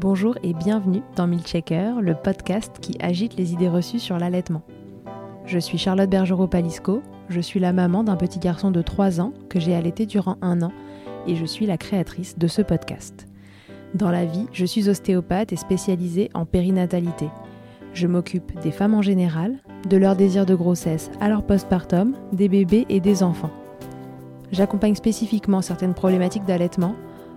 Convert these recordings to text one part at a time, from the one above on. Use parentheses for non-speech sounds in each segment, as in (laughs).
Bonjour et bienvenue dans Milchecker, le podcast qui agite les idées reçues sur l'allaitement. Je suis Charlotte Bergerot-Palisco, je suis la maman d'un petit garçon de 3 ans que j'ai allaité durant un an et je suis la créatrice de ce podcast. Dans la vie, je suis ostéopathe et spécialisée en périnatalité. Je m'occupe des femmes en général, de leur désir de grossesse à leur postpartum, des bébés et des enfants. J'accompagne spécifiquement certaines problématiques d'allaitement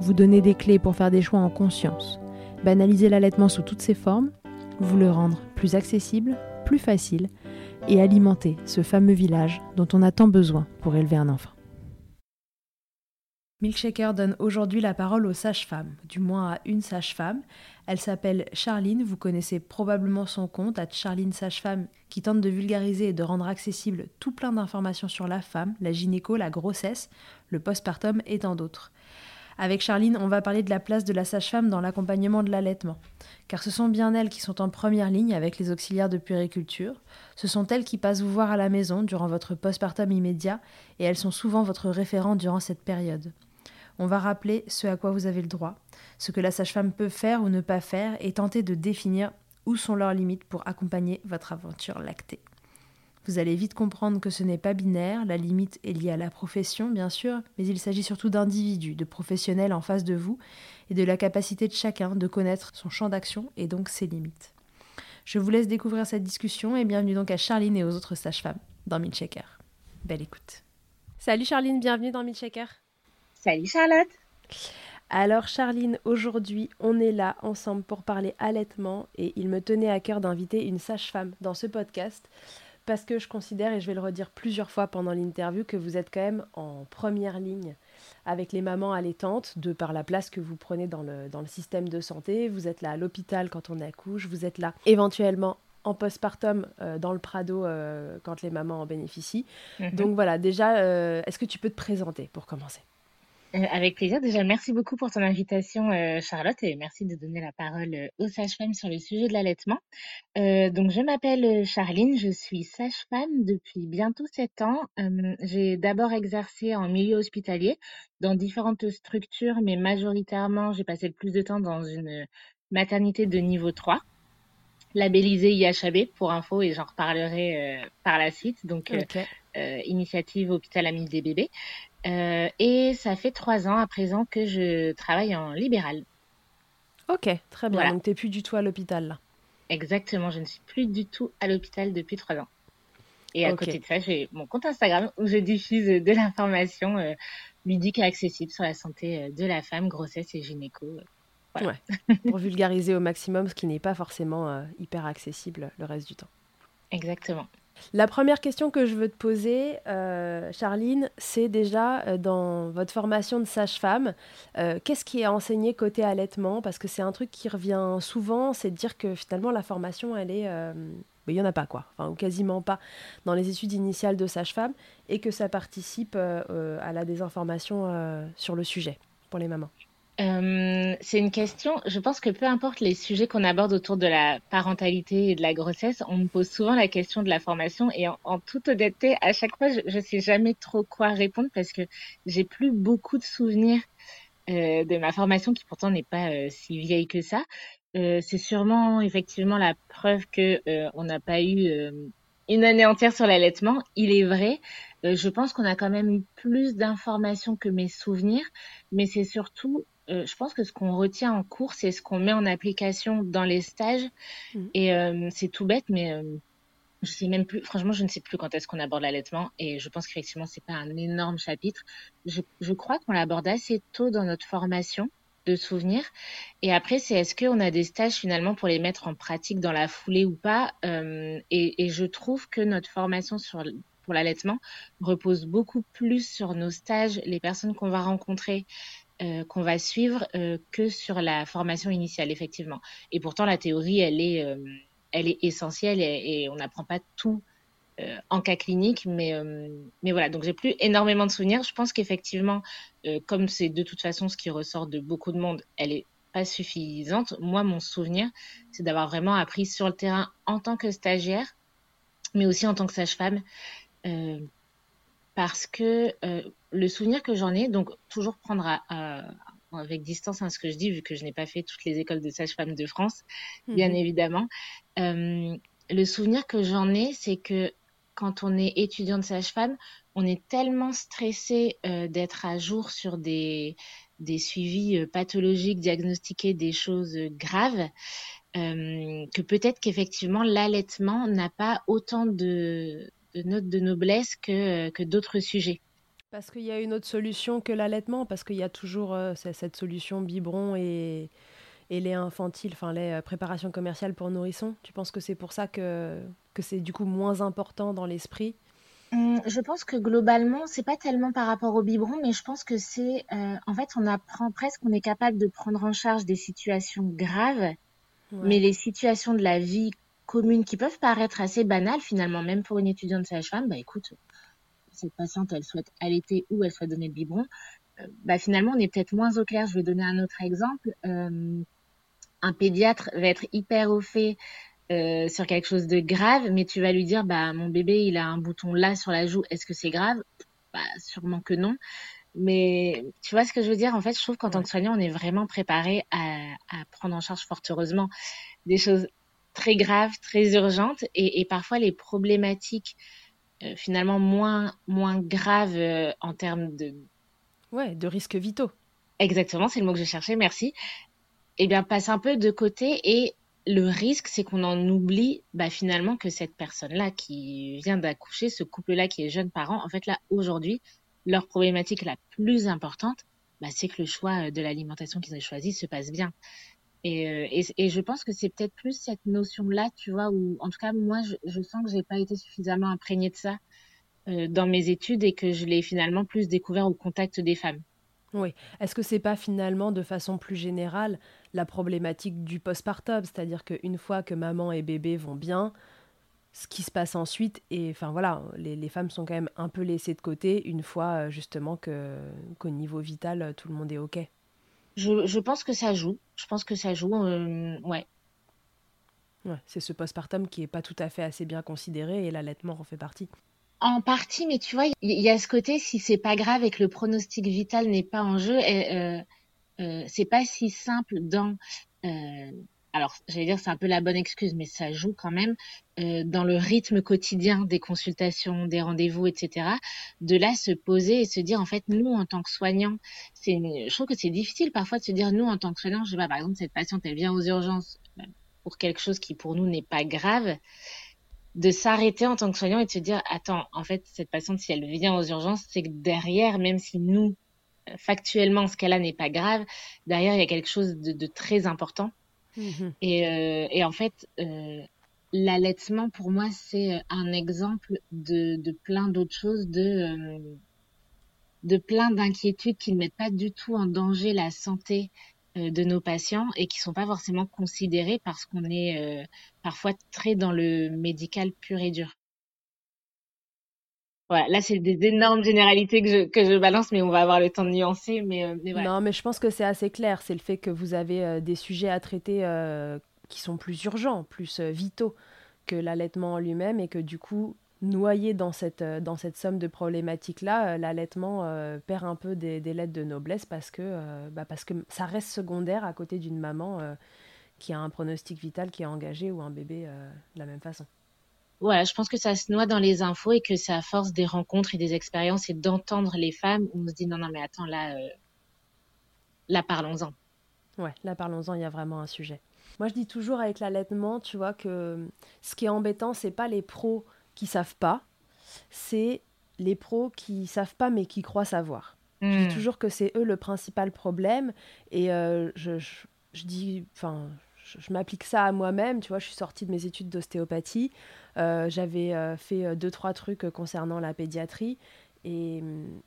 vous donner des clés pour faire des choix en conscience, banaliser l'allaitement sous toutes ses formes, vous le rendre plus accessible, plus facile et alimenter ce fameux village dont on a tant besoin pour élever un enfant. Milkshaker donne aujourd'hui la parole aux sages-femmes, du moins à une sage-femme. Elle s'appelle Charline, vous connaissez probablement son compte, à Charline Sage-Femme, qui tente de vulgariser et de rendre accessible tout plein d'informations sur la femme, la gynéco, la grossesse, le postpartum et tant d'autres. Avec Charline, on va parler de la place de la sage-femme dans l'accompagnement de l'allaitement. Car ce sont bien elles qui sont en première ligne avec les auxiliaires de puériculture. Ce sont elles qui passent vous voir à la maison durant votre postpartum immédiat et elles sont souvent votre référent durant cette période. On va rappeler ce à quoi vous avez le droit, ce que la sage-femme peut faire ou ne pas faire et tenter de définir où sont leurs limites pour accompagner votre aventure lactée. Vous allez vite comprendre que ce n'est pas binaire, la limite est liée à la profession bien sûr, mais il s'agit surtout d'individus, de professionnels en face de vous et de la capacité de chacun de connaître son champ d'action et donc ses limites. Je vous laisse découvrir cette discussion et bienvenue donc à Charline et aux autres sages-femmes dans Milchecker. Belle écoute. Salut Charline, bienvenue dans Milchecker. Salut Charlotte. Alors Charline, aujourd'hui on est là ensemble pour parler allaitement et il me tenait à cœur d'inviter une sage-femme dans ce podcast parce que je considère, et je vais le redire plusieurs fois pendant l'interview, que vous êtes quand même en première ligne avec les mamans allaitantes, de par la place que vous prenez dans le, dans le système de santé. Vous êtes là à l'hôpital quand on accouche, vous êtes là éventuellement en postpartum euh, dans le Prado euh, quand les mamans en bénéficient. Mhm. Donc voilà, déjà, euh, est-ce que tu peux te présenter pour commencer? Avec plaisir. Déjà, merci beaucoup pour ton invitation, euh, Charlotte, et merci de donner la parole euh, aux sages-femmes sur le sujet de l'allaitement. donc, je m'appelle Charline, je suis sage-femme depuis bientôt sept ans. j'ai d'abord exercé en milieu hospitalier dans différentes structures, mais majoritairement, j'ai passé le plus de temps dans une maternité de niveau 3 labellisée IHAB pour info et j'en reparlerai par la suite. Donc, initiative Hôpital Ami des bébés. Euh, et ça fait trois ans à présent que je travaille en libéral. Ok, très bien. Donc, tu n'es plus du tout à l'hôpital là. Exactement, je ne suis plus du tout à l'hôpital depuis trois ans. Et à côté de ça, j'ai mon compte Instagram où je diffuse de l'information euh, ludique et accessible sur la santé euh, de la femme, grossesse et gynéco. Ouais, (laughs) pour vulgariser au maximum ce qui n'est pas forcément hyper accessible le reste du temps. Exactement. La première question que je veux te poser, euh, Charline, c'est déjà euh, dans votre formation de sage-femme, euh, qu'est-ce qui est enseigné côté allaitement? Parce que c'est un truc qui revient souvent, c'est de dire que finalement la formation, elle est... il n'y en a pas quoi, enfin, ou quasiment pas dans les études initiales de sage-femme, et que ça participe à la désinformation sur le sujet pour les mamans. Euh, c'est une question, je pense que peu importe les sujets qu'on aborde autour de la parentalité et de la grossesse, on me pose souvent la question de la formation et en, toute honnêteté, à chaque fois, je, ne sais jamais trop quoi répondre parce que j'ai plus beaucoup de souvenirs euh, de ma formation qui pourtant n'est pas euh, si vieille que ça. c'est sûrement effectivement la preuve que on n'a pas eu une année entière sur l'allaitement. Il est vrai, je pense qu'on a quand même eu plus d'informations que mes souvenirs, mais c'est surtout euh, je pense que ce qu'on retient en cours, c'est ce qu'on met en application dans les stages. Mmh. Et euh, c'est tout bête, mais euh, je sais même plus. Franchement, je ne sais plus quand est-ce qu'on aborde l'allaitement. Et je pense qu'effectivement, c'est pas un énorme chapitre. Je, je crois qu'on l'aborde assez tôt dans notre formation de souvenirs. Et après, c'est est-ce qu'on a des stages finalement pour les mettre en pratique dans la foulée ou pas? et, et je trouve que notre formation sur pour l'allaitement repose beaucoup plus sur nos stages, les personnes qu'on va rencontrer, euh, qu'on va suivre euh, que sur la formation initiale, effectivement. Et pourtant, la théorie, elle est, euh, elle est essentielle et, on n'apprend pas tout en cas clinique, mais, mais voilà. Donc, j'ai plus énormément de souvenirs. Je pense qu'effectivement, comme c'est de toute façon ce qui ressort de beaucoup de monde, elle est pas suffisante. Moi, mon souvenir, c'est d'avoir vraiment appris sur le terrain en tant que stagiaire, mais aussi en tant que sage-femme parce que euh, le souvenir que j'en ai, donc toujours prendre avec distance hein, ce que je dis, vu que je n'ai pas fait toutes les écoles de sage-femme de France, bien mhm. évidemment. Euh, le souvenir que j'en ai, c'est que quand on est étudiant de sage-femme, on est tellement stressé euh, d'être à jour sur des, des suivis pathologiques, diagnostiqués des choses graves, que peut-être qu'effectivement l'allaitement n'a pas autant de, de notes de noblesse que, que d'autres sujets. Parce qu'il y a une autre solution que l'allaitement, parce qu'il y a toujours euh, cette solution biberon et, et lait infantile, enfin les euh, préparations commerciales pour nourrissons. Tu penses que c'est pour ça que, que c'est du coup moins important dans l'esprit? Hum, je pense que globalement, c'est pas tellement par rapport au biberon, mais je pense que c'est, euh, en fait, on apprend presque, on est capable de prendre en charge des situations graves, mais les situations de la vie communes qui peuvent paraître assez banales finalement, même pour une étudiante sage-femme, bah écoute, cette patiente, elle souhaite allaiter ou elle souhaite donner le biberon, euh, bah finalement, on est peut-être moins au clair. Je vais donner un autre exemple. Euh, un pédiatre va être hyper au fait euh, sur quelque chose de grave, mais tu vas lui dire, bah mon bébé, il a un bouton là sur la joue, est-ce que c'est grave? Bah sûrement que non. Mais tu vois ce que je veux dire? En fait, je trouve qu'en tant que soignant, on est vraiment préparé à, à prendre en charge fort heureusement des choses très graves, très urgentes et, parfois les problématiques euh, finalement moins, moins graves euh, en termes de... Ouais, de risques vitaux. Exactement, c'est le mot que je cherchais, merci. Eh bien, passe un peu de côté et le risque, c'est qu'on en oublie bah, finalement que cette personne-là qui vient d'accoucher, ce couple-là qui est jeune parent, en fait là, aujourd'hui, leur problématique la plus importante, bah, c'est que le choix de l'alimentation qu'ils ont choisi se passe bien. Euh, et, je pense que c'est peut-être plus cette notion-là, tu vois, où en tout cas, moi, je, sens que j'ai pas été suffisamment imprégnée de ça euh, dans mes études et que je l'ai finalement plus découvert au contact des femmes. Oui. Est-ce que c'est pas finalement, de façon plus générale, la problématique du postpartum? C'est-à-dire qu'une fois que maman et bébé vont bien, ce qui se passe ensuite, et enfin voilà, les, les, femmes sont quand même un peu laissées de côté une fois euh, justement qu'au niveau vital, tout le monde est OK. Je, je, pense que ça joue. Je pense que ça joue. Euh, ouais. ouais c'est ce postpartum qui est pas tout à fait assez bien considéré et l'allaitement en fait partie. En partie, mais tu vois, il y, a ce côté si c'est pas grave et que le pronostic vital n'est pas en jeu, et, euh, euh, c'est pas si simple dans alors j'allais dire c'est un peu la bonne excuse, mais ça joue quand même euh, dans le rythme quotidien des consultations, des rendez-vous, etc. De là se poser et se dire en fait nous en tant que soignants, c'est, je trouve que c'est difficile parfois de se dire nous en tant que soignants, je sais pas par exemple cette patiente elle vient aux urgences pour quelque chose qui pour nous n'est pas grave, de s'arrêter en tant que soignant et de se dire attends en fait cette patiente si elle vient aux urgences c'est que derrière même si nous factuellement ce a n'est pas grave, derrière il y a quelque chose de très important Mhm. Et, euh, et, en fait, euh, l'allaitement, pour moi, c'est un exemple de, plein d'autres choses, de, de plein d'inquiétudes qui ne mettent pas du tout en danger la santé de nos patients et qui sont pas forcément considérées parce qu'on est parfois très dans le médical pur et dur. Voilà, là c'est des énormes généralités que je, que je balance, mais on va avoir le temps de nuancer. Mais, euh, Non, mais je pense que c'est assez clair. C'est le fait que vous avez euh, des sujets à traiter euh, qui sont plus urgents, plus vitaux que l'allaitement en lui-même, et que du coup, noyé dans cette, dans cette somme de problématiques-là, l'allaitement perd un peu des, des, lettres de noblesse parce que, bah parce que ça reste secondaire à côté d'une maman qui a un pronostic vital qui est engagé ou un bébé de la même façon. Voilà, je pense que ça se noie dans les infos et que c'est à force des rencontres et des expériences et d'entendre les femmes où on se dit non, non, mais attends, là, euh, là parlons-en. Ouais, là, parlons-en, il y a vraiment un sujet. Moi, je dis toujours avec l'allaitement, tu vois, que ce qui est embêtant, c'est pas les pros qui savent pas, c'est les pros qui savent pas mais qui croient savoir. Je dis hmm. toujours que c'est eux le principal problème et euh, je, je, je, dis, enfin, je, m'applique ça à moi-même. Tu vois, je suis sortie de mes études d'ostéopathie. Euh, j'avais euh, fait euh, deux, trois trucs concernant la pédiatrie. Et mm,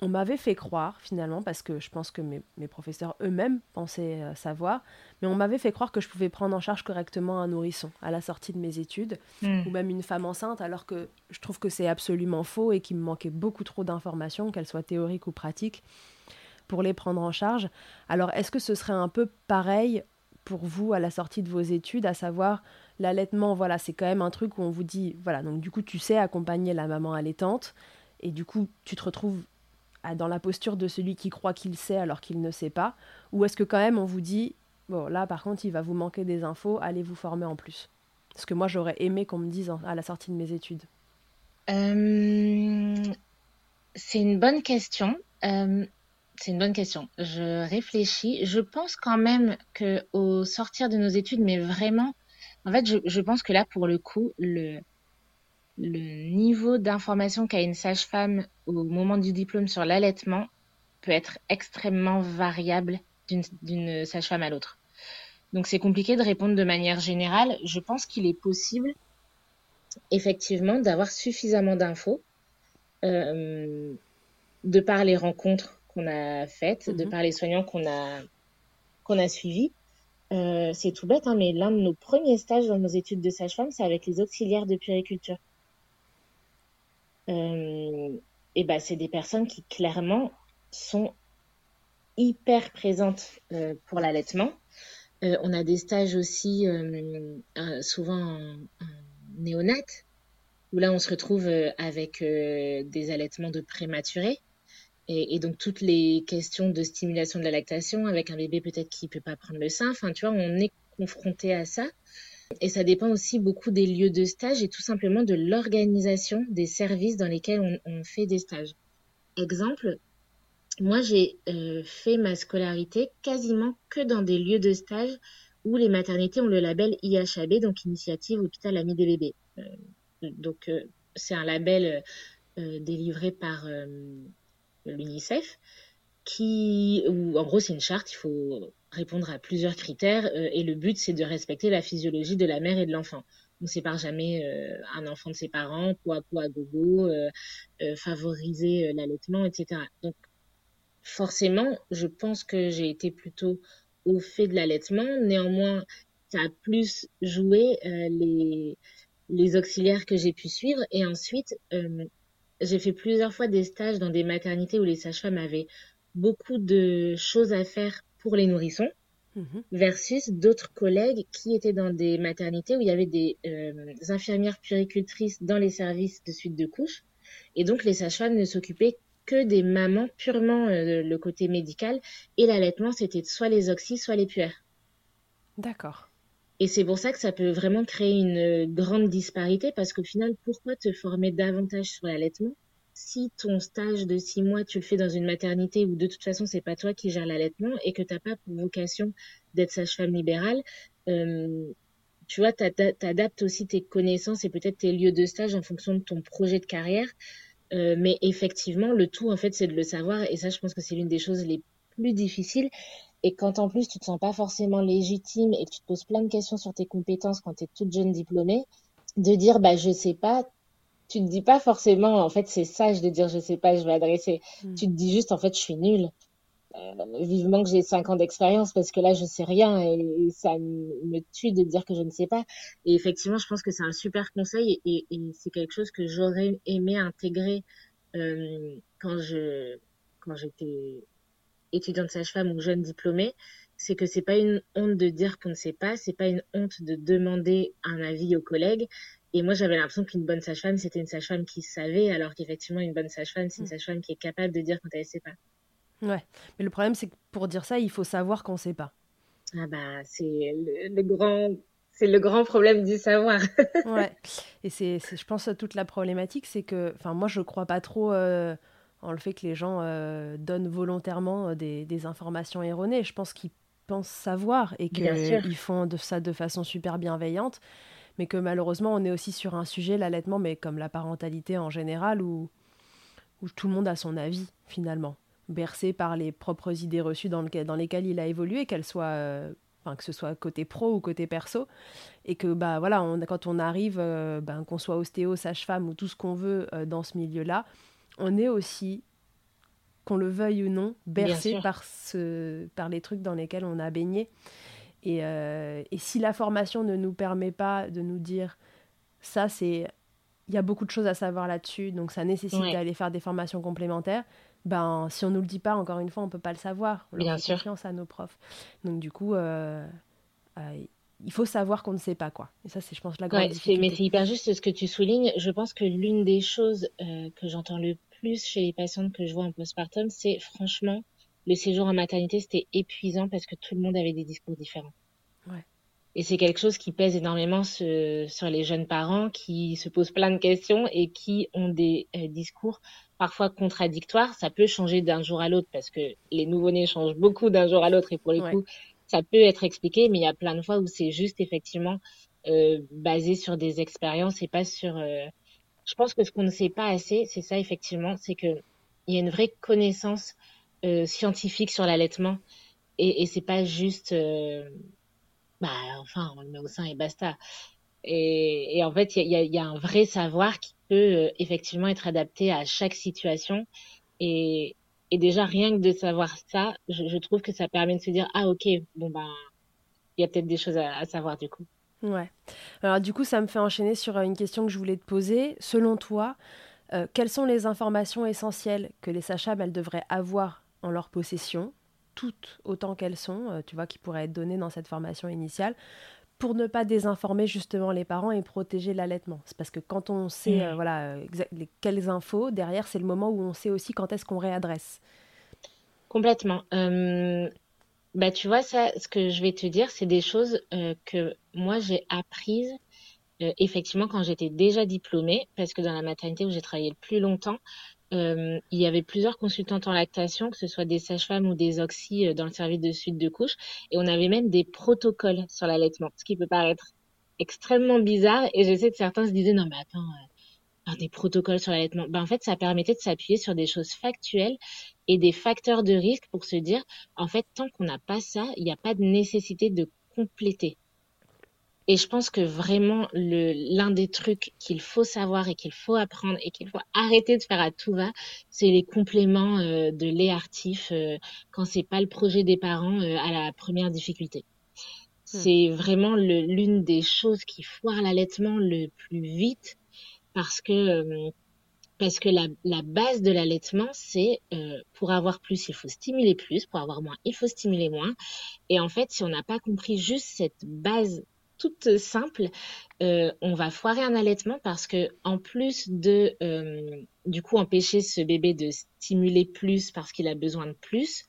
on m'avait fait croire, finalement, parce que je pense que mes, professeurs eux-mêmes pensaient savoir, mais on m'avait fait croire que je pouvais prendre en charge correctement un nourrisson à la sortie de mes études, hmm. ou même une femme enceinte, alors que je trouve que c'est absolument faux et qu'il me manquait beaucoup trop d'informations, qu'elles soient théoriques ou pratiques, pour les prendre en charge. Alors, est-ce que ce serait un peu pareil pour vous à la sortie de vos études, à savoir l'allaitement, voilà, c'est quand même un truc où on vous dit, voilà, donc du coup tu sais accompagner la maman allaitante, et du coup tu te retrouves dans la posture de celui qui croit qu'il sait alors qu'il ne sait pas, ou est-ce que quand même on vous dit, bon là par contre il va vous manquer des infos, allez vous former en plus? Ce que moi j'aurais aimé qu'on me dise à la sortie de mes études. Euh, c'est une bonne question. Euh, c'est une bonne question. Je réfléchis. Je pense quand même que au sortir de nos études, mais vraiment, en fait, je, pense que là, pour le coup, le, niveau d'information qu'a une sage-femme au moment du diplôme sur l'allaitement peut être extrêmement variable d'une sage-femme à l'autre. Donc c'est compliqué de répondre de manière générale. Je pense qu'il est possible, effectivement, d'avoir suffisamment d'infos euh, de par les rencontres qu'on a faites, de mhm. par les soignants qu'on a, qu'on a suivis. Euh, c'est tout bête, hein, mais l'un de nos premiers stages dans nos études de sage-femme, c'est avec les auxiliaires de puériculture. Euh, et ben, c'est des personnes qui clairement sont hyper présentes euh, pour l'allaitement. on a des stages aussi souvent en, où là on se retrouve avec des allaitements de prématurés. Et, donc toutes les questions de stimulation de la lactation avec un bébé peut-être qui peut pas prendre le sein, enfin tu vois, on est confronté à ça. Et ça dépend aussi beaucoup des lieux de stage et tout simplement de l'organisation des services dans lesquels on, fait des stages. Exemple, moi j'ai euh, fait ma scolarité quasiment que dans des lieux de stage où les maternités ont le label IHAB, donc Initiative Hôpital Ami des bébés. Euh, donc euh, c'est un label délivré par l'UNICEF, qui, où en gros c'est une charte, il faut répondre à plusieurs critères euh, et le but c'est de respecter la physiologie de la mère et de l'enfant. On ne sépare jamais euh, un enfant de ses parents, poids poids gogo, euh, favoriser l'allaitement, etc. Donc forcément, je pense que j'ai été plutôt au fait de l'allaitement. Néanmoins, ça a plus joué les auxiliaires que j'ai pu suivre et ensuite j'ai fait plusieurs fois des stages dans des maternités où les sages-femmes avaient beaucoup de choses à faire pour les nourrissons mhm. versus d'autres collègues qui étaient dans des maternités où il y avait des euh, infirmières puricultrices dans les services de suite de couches. Et donc, les sages-femmes ne s'occupaient que des mamans, purement euh, le côté médical. Et l'allaitement, c'était soit les oxys, soit les puères. D'accord. Et c'est pour ça que ça peut vraiment créer une grande disparité parce qu'au final, pourquoi te former davantage sur l'allaitement si ton stage de six mois, tu le fais dans une maternité où de toute façon, c'est pas toi qui gères l'allaitement et que t'as pas pour vocation d'être sage-femme libérale, euh, tu vois, t'adaptes aussi tes connaissances et peut-être tes lieux de stage en fonction de ton projet de carrière. Euh, mais effectivement, le tout, en fait, c'est de le savoir. Et ça, je pense que c'est l'une des choses les plus difficiles. Et quand en plus tu te sens pas forcément légitime et que tu te poses plein de questions sur tes compétences quand tu es toute jeune diplômée, de dire bah je sais pas, tu te dis pas forcément en fait c'est sage de dire je sais pas, je vais adresser. Hmm. Tu te dis juste en fait je suis nulle. Euh, vivement que j'ai cinq ans d'expérience parce que là je sais rien et, ça me tue de dire que je ne sais pas. Et effectivement, je pense que c'est un super conseil et, et c'est quelque chose que j'aurais aimé intégrer euh, quand je quand j'étais étudiante sage-femme ou jeune diplômée, c'est que c'est pas une honte de dire qu'on ne sait pas, c'est pas une honte de demander un avis aux collègues. Et moi, j'avais l'impression qu'une bonne sage-femme, c'était une sage-femme qui savait, alors qu'effectivement, une bonne sage-femme, c'est une mm. sage-femme qui est capable de dire quand elle ne sait pas. Ouais, mais le problème, c'est que pour dire ça, il faut savoir qu'on ne sait pas. Ah bah, c'est le, grand c'est le grand problème du savoir. (laughs) ouais. Et c'est, je pense, toute la problématique, c'est que, enfin, moi, je crois pas trop euh, en le fait que les gens euh, donnent volontairement euh, des, des, informations erronées. Je pense qu'ils pensent savoir et qu'ils font de ça de façon super bienveillante, mais que malheureusement, on est aussi sur un sujet, l'allaitement, mais comme la parentalité en général, où, où tout le monde a son avis finalement, bercé par les propres idées reçues dans, lequel, dans lesquelles il a évolué, qu'elles soient euh, que ce soit côté pro ou côté perso, et que bah voilà, on, quand on arrive, euh, ben, qu'on soit ostéo, sage-femme ou tout ce qu'on veut euh, dans ce milieu-là, on est aussi qu'on le veuille ou non, bercé par, ce, par les trucs dans lesquels on a baigné. Et, euh, et, si la formation ne nous permet pas de nous dire ça, c'est. Il y a beaucoup de choses à savoir là-dessus, donc ça nécessite d'aller faire des formations complémentaires. Ben, si on nous le dit pas, encore une fois, on peut pas le savoir. On Bien sûr. confiance à nos profs. Donc du coup, euh, euh, il faut savoir qu'on ne sait pas quoi. Et ça, c'est, je pense, la grande ouais, difficulté. Mais c'est hyper juste ce que tu soulignes. Je pense que l'une des choses que j'entends le plus chez les patientes que je vois en postpartum, c'est franchement, le séjour en maternité, c'était épuisant parce que tout le monde avait des discours différents. Et c'est quelque chose qui pèse énormément sur les jeunes parents qui se posent plein de questions et qui ont des euh, discours parfois contradictoires. Ça peut changer d'un jour à l'autre parce que les nouveau-nés changent beaucoup d'un jour à l'autre et pour le coup, ça peut être expliqué, mais il y a plein de fois où c'est juste effectivement euh, basé sur des expériences et pas sur euh, je pense que ce qu'on ne sait pas assez, c'est ça effectivement, c'est que il y a une vraie connaissance euh, scientifique sur l'allaitement et, et c'est pas juste, euh, bah enfin on le met au sein et basta. Et, et en fait, il y a, y a, un vrai savoir qui peut euh, effectivement être adapté à chaque situation. Et, et déjà rien que de savoir ça, je, je, trouve que ça permet de se dire ah ok bon ben il y a peut-être des choses à, à savoir du coup. Ouais. Alors du coup, ça me fait enchaîner sur euh, une question que je voulais te poser. Selon toi, euh, quelles sont les informations essentielles que les sages elles devraient avoir en leur possession, toutes autant qu'elles sont, euh, tu vois, qui pourraient être données dans cette formation initiale, pour ne pas désinformer justement les parents et protéger l'allaitement? C'est parce que quand on sait, mmh. voilà, quelles infos, derrière, c'est le moment où on sait aussi quand est-ce qu'on réadresse. Complètement. Bah, tu vois, ça, ce que je vais te dire, c'est des choses euh, que moi j'ai apprises euh, effectivement quand j'étais déjà diplômée, parce que dans la maternité où j'ai travaillé le plus longtemps, euh, il y avait plusieurs consultantes en lactation, que ce soit des sages-femmes ou des oxy dans le service de suite de couche, et on avait même des protocoles sur l'allaitement, ce qui peut paraître extrêmement bizarre. Et je sais que certains se disaient non mais attends, des protocoles sur l'allaitement. Ben, en fait, ça permettait de s'appuyer sur des choses factuelles et des facteurs de risque pour se dire, en fait, tant qu'on n'a pas ça, il n'y a pas de nécessité de compléter. Et je pense que vraiment, l'un des trucs qu'il faut savoir et qu'il faut apprendre et qu'il faut arrêter de faire à tout va, c'est les compléments euh, de lait artif euh, quand c'est pas le projet des parents euh, à la première difficulté. Hmm. C'est vraiment l'une des choses qui foire l'allaitement le plus vite parce que euh, parce que la, la base de l'allaitement, c'est euh, pour avoir plus, il faut stimuler plus, pour avoir moins, il faut stimuler moins. Et en fait, si on n'a pas compris juste cette base toute simple, euh, on va foirer un allaitement parce que en plus de du coup empêcher ce bébé de stimuler plus parce qu'il a besoin de plus,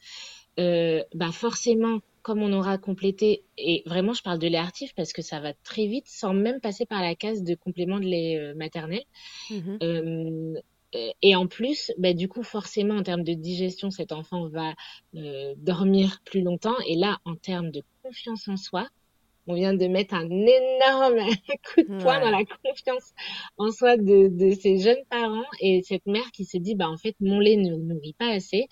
bah forcément comme on aura complété, et vraiment je parle de lait artif parce que ça va très vite sans même passer par la case de complément de lait euh, maternel. Mhm. Euh, et en plus, bah, du coup, forcément, en termes de digestion, cet enfant va euh, dormir plus longtemps. Et là, en termes de confiance en soi, on vient de mettre un énorme (laughs) coup de poing dans la confiance en soi de, de ces jeunes parents et cette mère qui se dit, bah en fait, mon lait ne nourrit pas assez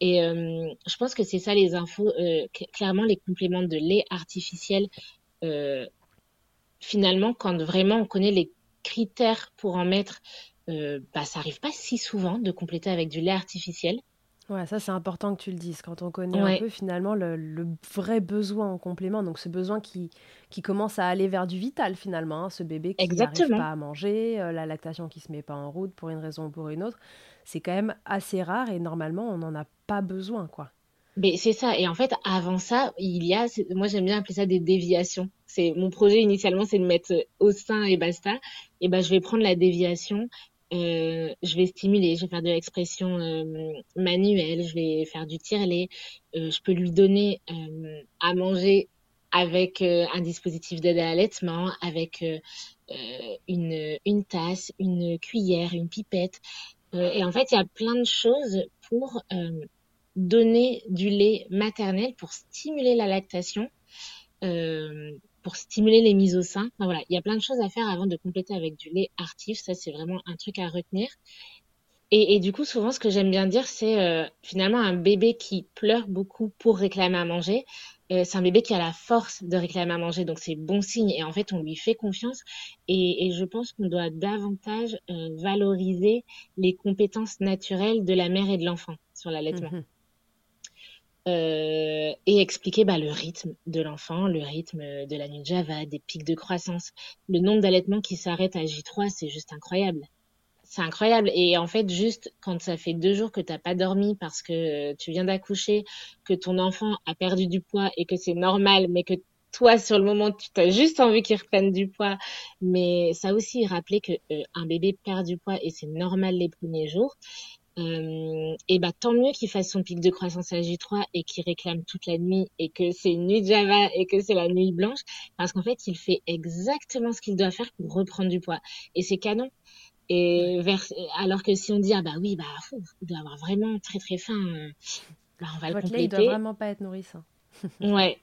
Et je pense que c'est ça les infos. clairement, les compléments de lait artificiel, finalement, quand vraiment on connaît les critères pour en mettre, bah, ça arrive pas si souvent de compléter avec du lait artificiel. Ouais, ça c'est important que tu le dises. Quand on connaît un peu finalement le, vrai besoin en complément, donc ce besoin qui, qui commence à aller vers du vital finalement, hein, ce bébé qui n'arrive pas à manger, euh, la lactation qui se met pas en route pour une raison ou pour une autre, c'est quand même assez rare et normalement on n'en a pas besoin quoi. Mais c'est ça. Et en fait, avant ça, il y a, moi j'aime bien appeler ça des déviations. C'est mon projet initialement, c'est de mettre au sein et basta. Et ben je vais prendre la déviation euh, je vais stimuler, je vais faire de l'expression euh, manuelle, je vais faire du tire-lait, euh, je peux lui donner euh, à manger avec euh, un dispositif d'aide à l'allaitement, avec une, une tasse, une cuillère, une pipette. Et en fait, il y a plein de choses pour donner du lait maternel, pour stimuler la lactation. Euh, pour stimuler les mises au sein. voilà, il y a plein de choses à faire avant de compléter avec du lait artif. Ça, c'est vraiment un truc à retenir. Et, du coup, souvent, ce que j'aime bien dire, c'est euh, finalement un bébé qui pleure beaucoup pour réclamer à manger. Euh, c'est un bébé qui a la force de réclamer à manger, donc c'est bon signe. Et en fait, on lui fait confiance. Et, je pense qu'on doit davantage euh, valoriser les compétences naturelles de la mère et de l'enfant sur l'allaitement. Mmh euh, et expliquer bah, le rythme de l'enfant, le rythme de la nuit de Java, des pics de croissance. Le nombre d'allaitements qui s'arrêtent à J3, c'est juste incroyable. C'est incroyable. Et en fait, juste quand ça fait deux jours que t'as pas dormi parce que tu viens d'accoucher, que ton enfant a perdu du poids et que c'est normal, mais que toi, sur le moment, tu as juste envie qu'il reprenne du poids. Mais ça aussi, rappeler que euh, un bébé perd du poids et c'est normal les premiers jours. Euh, et bah tant mieux qu'il fasse son pic de croissance à J3 et qu'il réclame toute la nuit et que c'est une nuit Java et que c'est la nuit blanche parce qu'en fait il fait exactement ce qu'il doit faire pour reprendre du poids et c'est canon. Et vers, alors que si on dit ah bah oui bah il doit avoir vraiment très très faim, euh, bah on va le compléter. il doit vraiment pas être nourrissant. (laughs) ouais.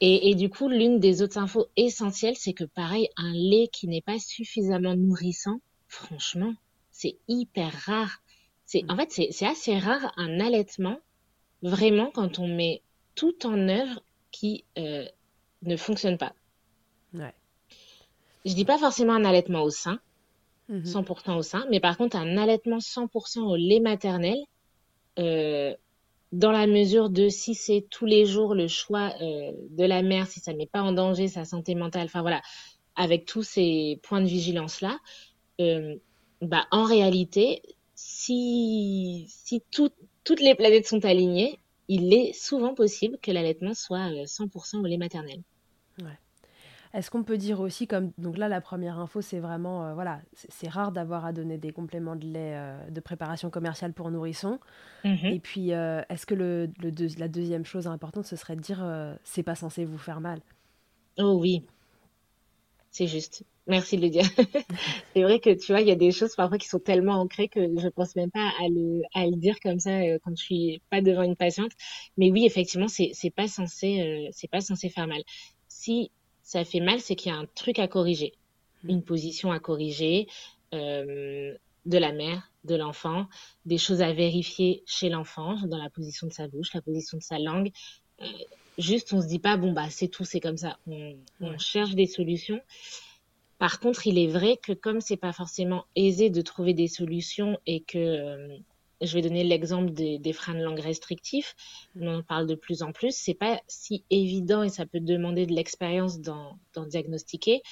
Et, et, du coup, l'une des autres infos essentielles, c'est que pareil, un lait qui n'est pas suffisamment nourrissant, franchement, c'est hyper rare. C'est, mm. en fait, c'est assez rare un allaitement, vraiment, quand on met tout en œuvre qui euh, ne fonctionne pas. Ouais. Je dis pas forcément un allaitement au sein, 100% mm-hmm. au sein, mais par contre, un allaitement 100% au lait maternel, euh, dans la mesure de si c'est tous les jours le choix euh, de la mère, si ça ne met pas en danger sa santé mentale, enfin voilà, avec tous ces points de vigilance-là, euh, bah, en réalité, si, si toutes les planètes sont alignées, il est souvent possible que l'allaitement soit 100% euh, au lait maternel. Est-ce qu'on peut dire aussi, comme donc là la première info, c'est vraiment euh, voilà, c'est rare d'avoir à donner des compléments de lait euh, de préparation commerciale pour nourrissons. Mhm. Et puis, est-ce que le, la deuxième chose importante, ce serait de dire c'est pas censé vous faire mal? Oh oui, c'est juste. Merci de le dire. (laughs) c'est vrai que tu vois, il y a des choses parfois qui sont tellement ancrées que je pense même pas à le, à le dire comme ça euh, quand je suis pas devant une patiente. Mais oui, effectivement, c'est, c'est pas censé, euh, c'est pas censé faire mal. Si ça fait mal, c'est qu'il y a un truc à corriger, mmh. une position à corriger euh, de la mère, de l'enfant, des choses à vérifier chez l'enfant, dans la position de sa bouche, la position de sa langue. Euh, juste, on se dit pas bon bah c'est tout, c'est comme ça. On, on cherche des solutions. Par contre, il est vrai que comme c'est pas forcément aisé de trouver des solutions et que euh, je vais donner l'exemple des, freins de langue restrictifs, on en parle de plus en plus, c'est pas si évident et ça peut demander de l'expérience d'en diagnostiquer.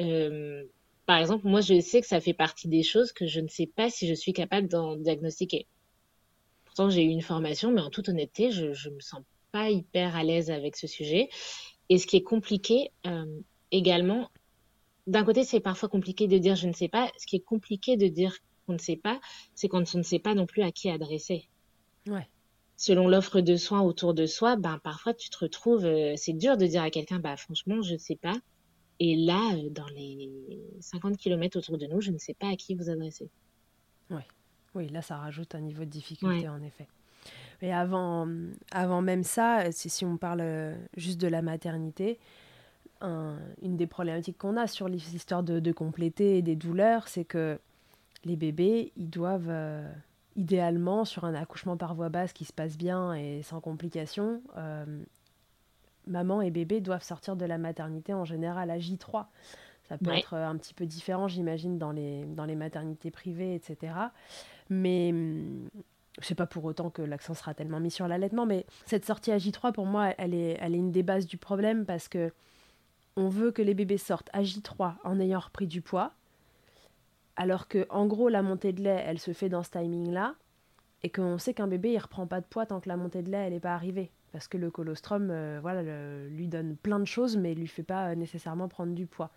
Euh, par exemple, moi, je sais que ça fait partie des choses que je ne sais pas si je suis capable d'en diagnostiquer. Pourtant, j'ai eu une formation, mais en toute honnêteté, je, ne me sens pas hyper à l'aise avec ce sujet. Et ce qui est compliqué euh, également, d'un côté, c'est parfois compliqué de dire je ne sais pas. Ce qui est compliqué de dire qu'on ne sait pas, c'est quand on ne sait pas non plus à qui adresser. Ouais. Selon l'offre de soins autour de soi, ben parfois tu te retrouves, euh, c'est dur de dire à quelqu'un, bah franchement, je ne sais pas. Et là, euh, dans les 50 km autour de nous, je ne sais pas à qui vous adresser. Ouais. Oui, là, ça rajoute un niveau de difficulté, en effet. Mais avant, avant même ça, si on parle euh, juste de la maternité, une des problématiques qu'on a sur l'histoire de, de compléter et des douleurs, c'est que les bébés, ils doivent, euh, idéalement, sur un accouchement par voie basse qui se passe bien et sans complications, euh, maman et bébé doivent sortir de la maternité en général à J3. Ça peut être un petit peu différent, j'imagine, dans les, dans les maternités privées, etc. Mais hum, je sais pas pour autant que l'accent sera tellement mis sur l'allaitement, mais cette sortie à J3, pour moi, elle est, elle est une des bases du problème parce que on veut que les bébés sortent à J3 en ayant repris du poids, alors que en gros la montée de lait, elle se fait dans ce timing-là, et qu'on sait qu'un bébé il reprend pas de poids tant que la montée de lait elle n'est pas arrivée, parce que le colostrum, euh, voilà, lui donne plein de choses, mais lui fait pas euh, nécessairement prendre du poids.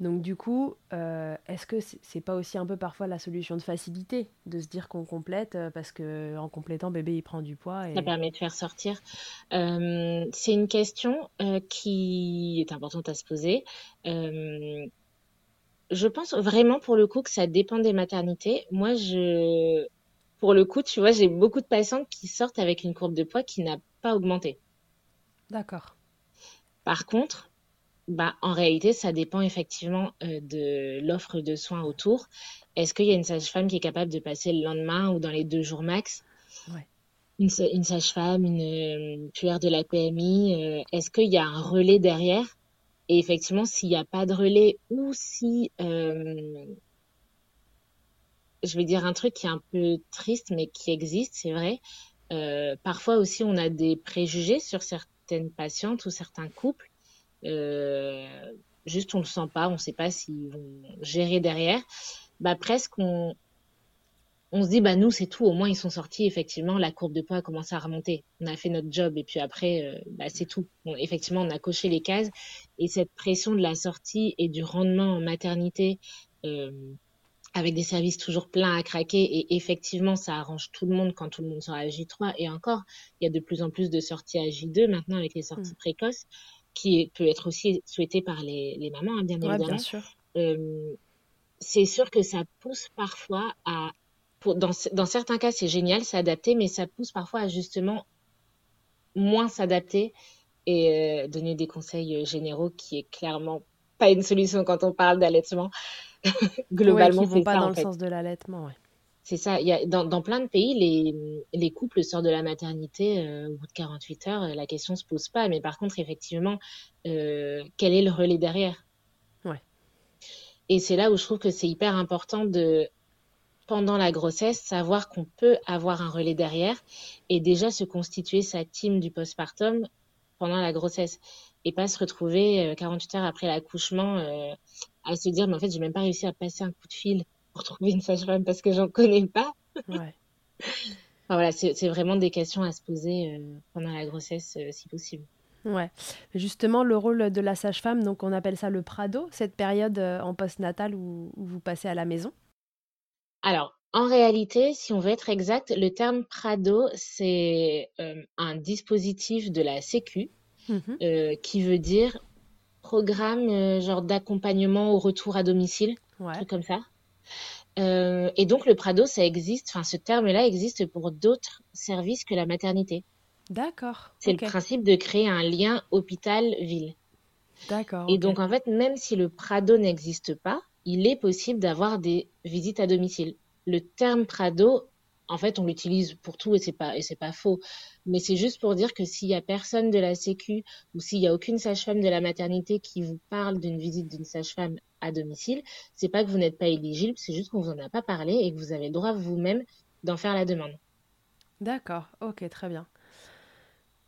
Donc du coup, euh, est-ce que c'est pas aussi un peu parfois la solution de facilité de se dire qu'on complète parce que en complétant bébé il prend du poids et... Ça permet de faire sortir. C'est une question qui est importante à se poser. Je pense vraiment pour le coup que ça dépend des maternités. Moi, je, pour le coup, tu vois, j'ai beaucoup de patientes qui sortent avec une courbe de poids qui n'a pas augmenté. D'accord. Par contre, bah, en réalité, ça dépend effectivement euh, de l'offre de soins autour. Est-ce qu'il y a une sage-femme qui est capable de passer le lendemain ou dans les deux jours max? Une, sage-femme, une, puère de la PMI, euh, est-ce qu'il y a un relais derrière? Et effectivement, s'il n'y a pas de relais ou si, euh, je vais dire un truc qui est un peu triste, mais qui existe, c'est vrai. parfois aussi, on a des préjugés sur certaines patientes ou certains couples euh, juste on le sent pas, on sait pas s'ils vont gérer derrière, bah presque on, on se dit bah nous c'est tout, au moins ils sont sortis, effectivement la courbe de poids a commencé à remonter, on a fait notre job et puis après euh, bah, c'est tout. effectivement on a coché les cases et cette pression de la sortie et du rendement en maternité euh, avec des services toujours pleins à craquer et effectivement ça arrange tout le monde quand tout le monde sort à J3 et encore il y a de plus en plus de sorties à J2 maintenant avec les sorties mmh. précoces qui peut être aussi souhaité par les, les mamans, hein, bien évidemment. Bien sûr. Euh, c'est sûr que ça pousse parfois à, pour, dans, dans certains cas, c'est génial, s'adapter, mais ça pousse parfois à justement moins s'adapter et euh, donner des conseils généraux qui est clairement pas une solution quand on parle d'allaitement. (laughs) Globalement, c'est pas dans le sens de l'allaitement. Ouais. C'est ça. Y a, dans, dans, plein de pays, les, les couples sortent de la maternité euh, au bout de 48 heures. La question se pose pas. Mais par contre, effectivement, euh, quel est le relais derrière? Ouais. Et c'est là où je trouve que c'est hyper important de, pendant la grossesse, savoir qu'on peut avoir un relais derrière et déjà se constituer sa team du postpartum pendant la grossesse et pas se retrouver 48 euh, heures après l'accouchement euh, à se dire mais en fait j'ai même pas réussi à passer un coup de fil pour trouver une sage-femme parce que j'en connais pas. Ouais. (laughs) voilà, c'est vraiment des questions à se poser euh, pendant la grossesse, euh, si possible. Ouais. Justement, le rôle de la sage-femme, donc on appelle ça le Prado, cette période en post-natal où, vous passez à la maison Alors, en réalité, si on veut être exact, le terme Prado, c'est un dispositif de la Sécu mmh qui veut dire programme genre d'accompagnement au retour à domicile, truc comme ça. Euh, et donc le Prado, ça existe, enfin ce terme-là existe pour d'autres services que la maternité. D'accord. C'est le principe de créer un lien hôpital-ville. D'accord. Et donc en fait, même si le Prado n'existe pas, il est possible d'avoir des visites à domicile. Le terme Prado en fait, on l'utilise pour tout et c'est pas et c'est pas faux. Mais c'est juste pour dire que s'il y a personne de la Sécu ou s'il y a aucune sage-femme de la maternité qui vous parle d'une visite d'une sage-femme à domicile, c'est pas que vous n'êtes pas éligible, c'est juste qu'on vous en a pas parlé et que vous avez le droit vous-même d'en faire la demande. D'accord, ok, très bien.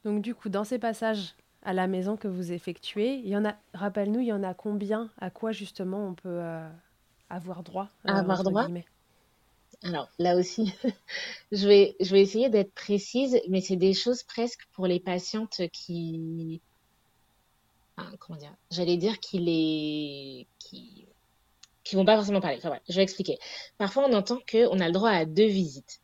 Donc du coup, dans ces passages à la maison que vous effectuez, il y en a, rappelle-nous, il y en a combien? À quoi justement on peut euh, avoir droit euh, Avoir droit? alors là aussi, (laughs) je vais, je vais essayer d'être précise, mais c'est des choses presque pour les patientes qui, comment dire, j'allais dire qu'il est, qui, qui vont pas forcément parler. Enfin, je vais expliquer. Parfois, on entend qu'on a le droit à deux visites.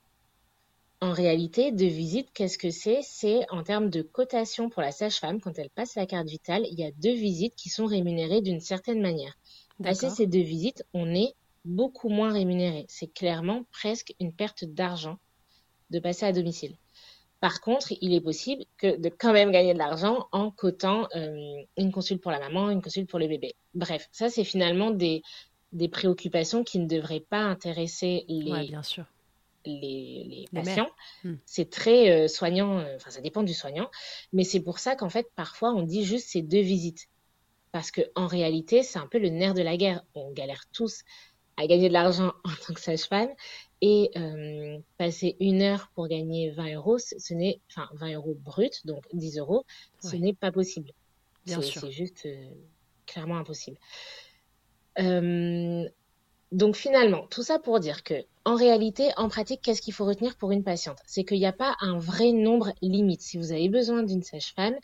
En réalité, deux visites, qu'est-ce que c'est? C'est en termes de cotation pour la sage-femme, quand elle passe la carte vitale, il y a deux visites qui sont rémunérées d'une certaine manière. Passer ces deux visites, on est beaucoup moins rémunéré. C'est clairement presque une perte d'argent de passer à domicile. Par contre, il est possible que de quand même gagner de l'argent en cotant euh, une consulte pour la maman, une consulte pour le bébé. Bref, ça c'est finalement des, des préoccupations qui ne devraient pas intéresser les, bien sûr. Les, patients. Hmm. C'est très soignant, enfin ça dépend du soignant, mais c'est pour ça qu'en fait parfois on dit juste ces deux visites. Parce qu'en réalité, c'est un peu le nerf de la guerre. On galère tous à gagner de l'argent (laughs) en tant que sage-femme et euh, passer une heure pour gagner 20 euros, ce n'est, enfin 20 euros brut, donc 10 euros, ce n'est pas possible. C'est juste euh, clairement impossible. Euh, donc finalement, tout ça pour dire que en réalité, en pratique, qu'est-ce qu'il faut retenir pour une patiente? C'est qu'il n'y a pas un vrai nombre limite. Si vous avez besoin d'une sage-femme,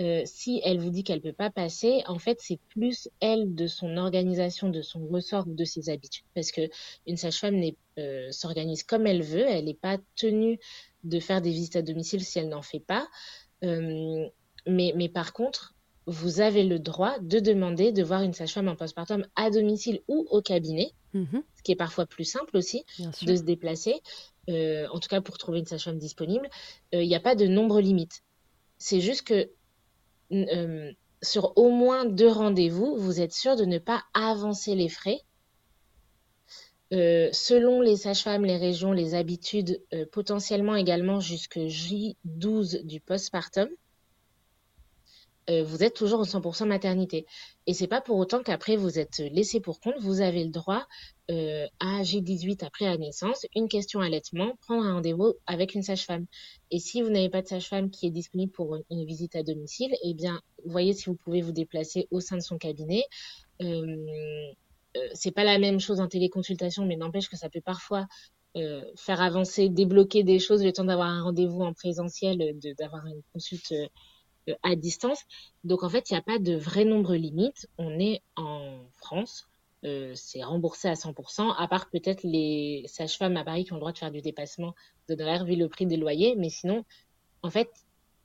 euh, si elle vous dit qu'elle peut pas passer, en fait, c'est plus elle de son organisation, de son ressort, de ses habitudes. Parce que une sage-femme euh, s'organise comme elle veut, elle n'est pas tenue de faire des visites à domicile si elle n'en fait pas. Euh, mais par contre, vous avez le droit de demander de voir une sage-femme en postpartum à domicile ou au cabinet, mhm. ce qui est parfois plus simple aussi de se déplacer, euh, en tout cas pour trouver une sage-femme disponible. Il euh, n'y a pas de nombre limite. C'est juste que euh, sur au moins deux rendez-vous, vous êtes sûr de ne pas avancer les frais. selon les sages-femmes, les régions, les habitudes, potentiellement également jusque J12 du postpartum. Euh, vous êtes toujours en 100% maternité. Et c'est pas pour autant qu'après vous êtes laissé pour compte. Vous avez le droit euh, à G18 après la naissance, une question allaitement, prendre un rendez-vous avec une sage-femme. Et si vous n'avez pas de sage-femme qui est disponible pour une visite à domicile, eh bien, voyez si vous pouvez vous déplacer au sein de son cabinet. Euh, euh c'est pas la même chose en téléconsultation, mais n'empêche que ça peut parfois faire avancer, débloquer des choses le temps d'avoir un rendez-vous en présentiel, d'avoir une consulte à distance. Donc en fait, il n'y a pas de vrai nombre limite. On est en France, euh, c'est remboursé à 100%, à part peut-être les sages-femmes à Paris qui ont le droit de faire du dépassement d'honoraires vu le prix des loyers. Mais sinon, en fait,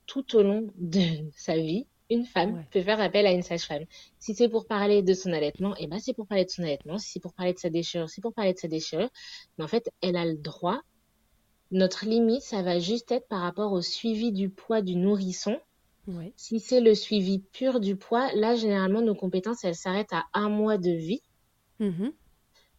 tout au long de (laughs) sa vie, une femme peut faire appel à une sage-femme. Si c'est pour parler de son allaitement, et eh ben c'est pour parler de son allaitement. Si c'est pour parler de sa déchirure, c'est pour parler de sa déchirure. Mais en fait, elle a le droit. Notre limite, ça va juste être par rapport au suivi du poids du nourrisson si c'est le suivi pur du poids, là, généralement, nos compétences, elles s'arrêtent à un mois de vie. Mm-hmm.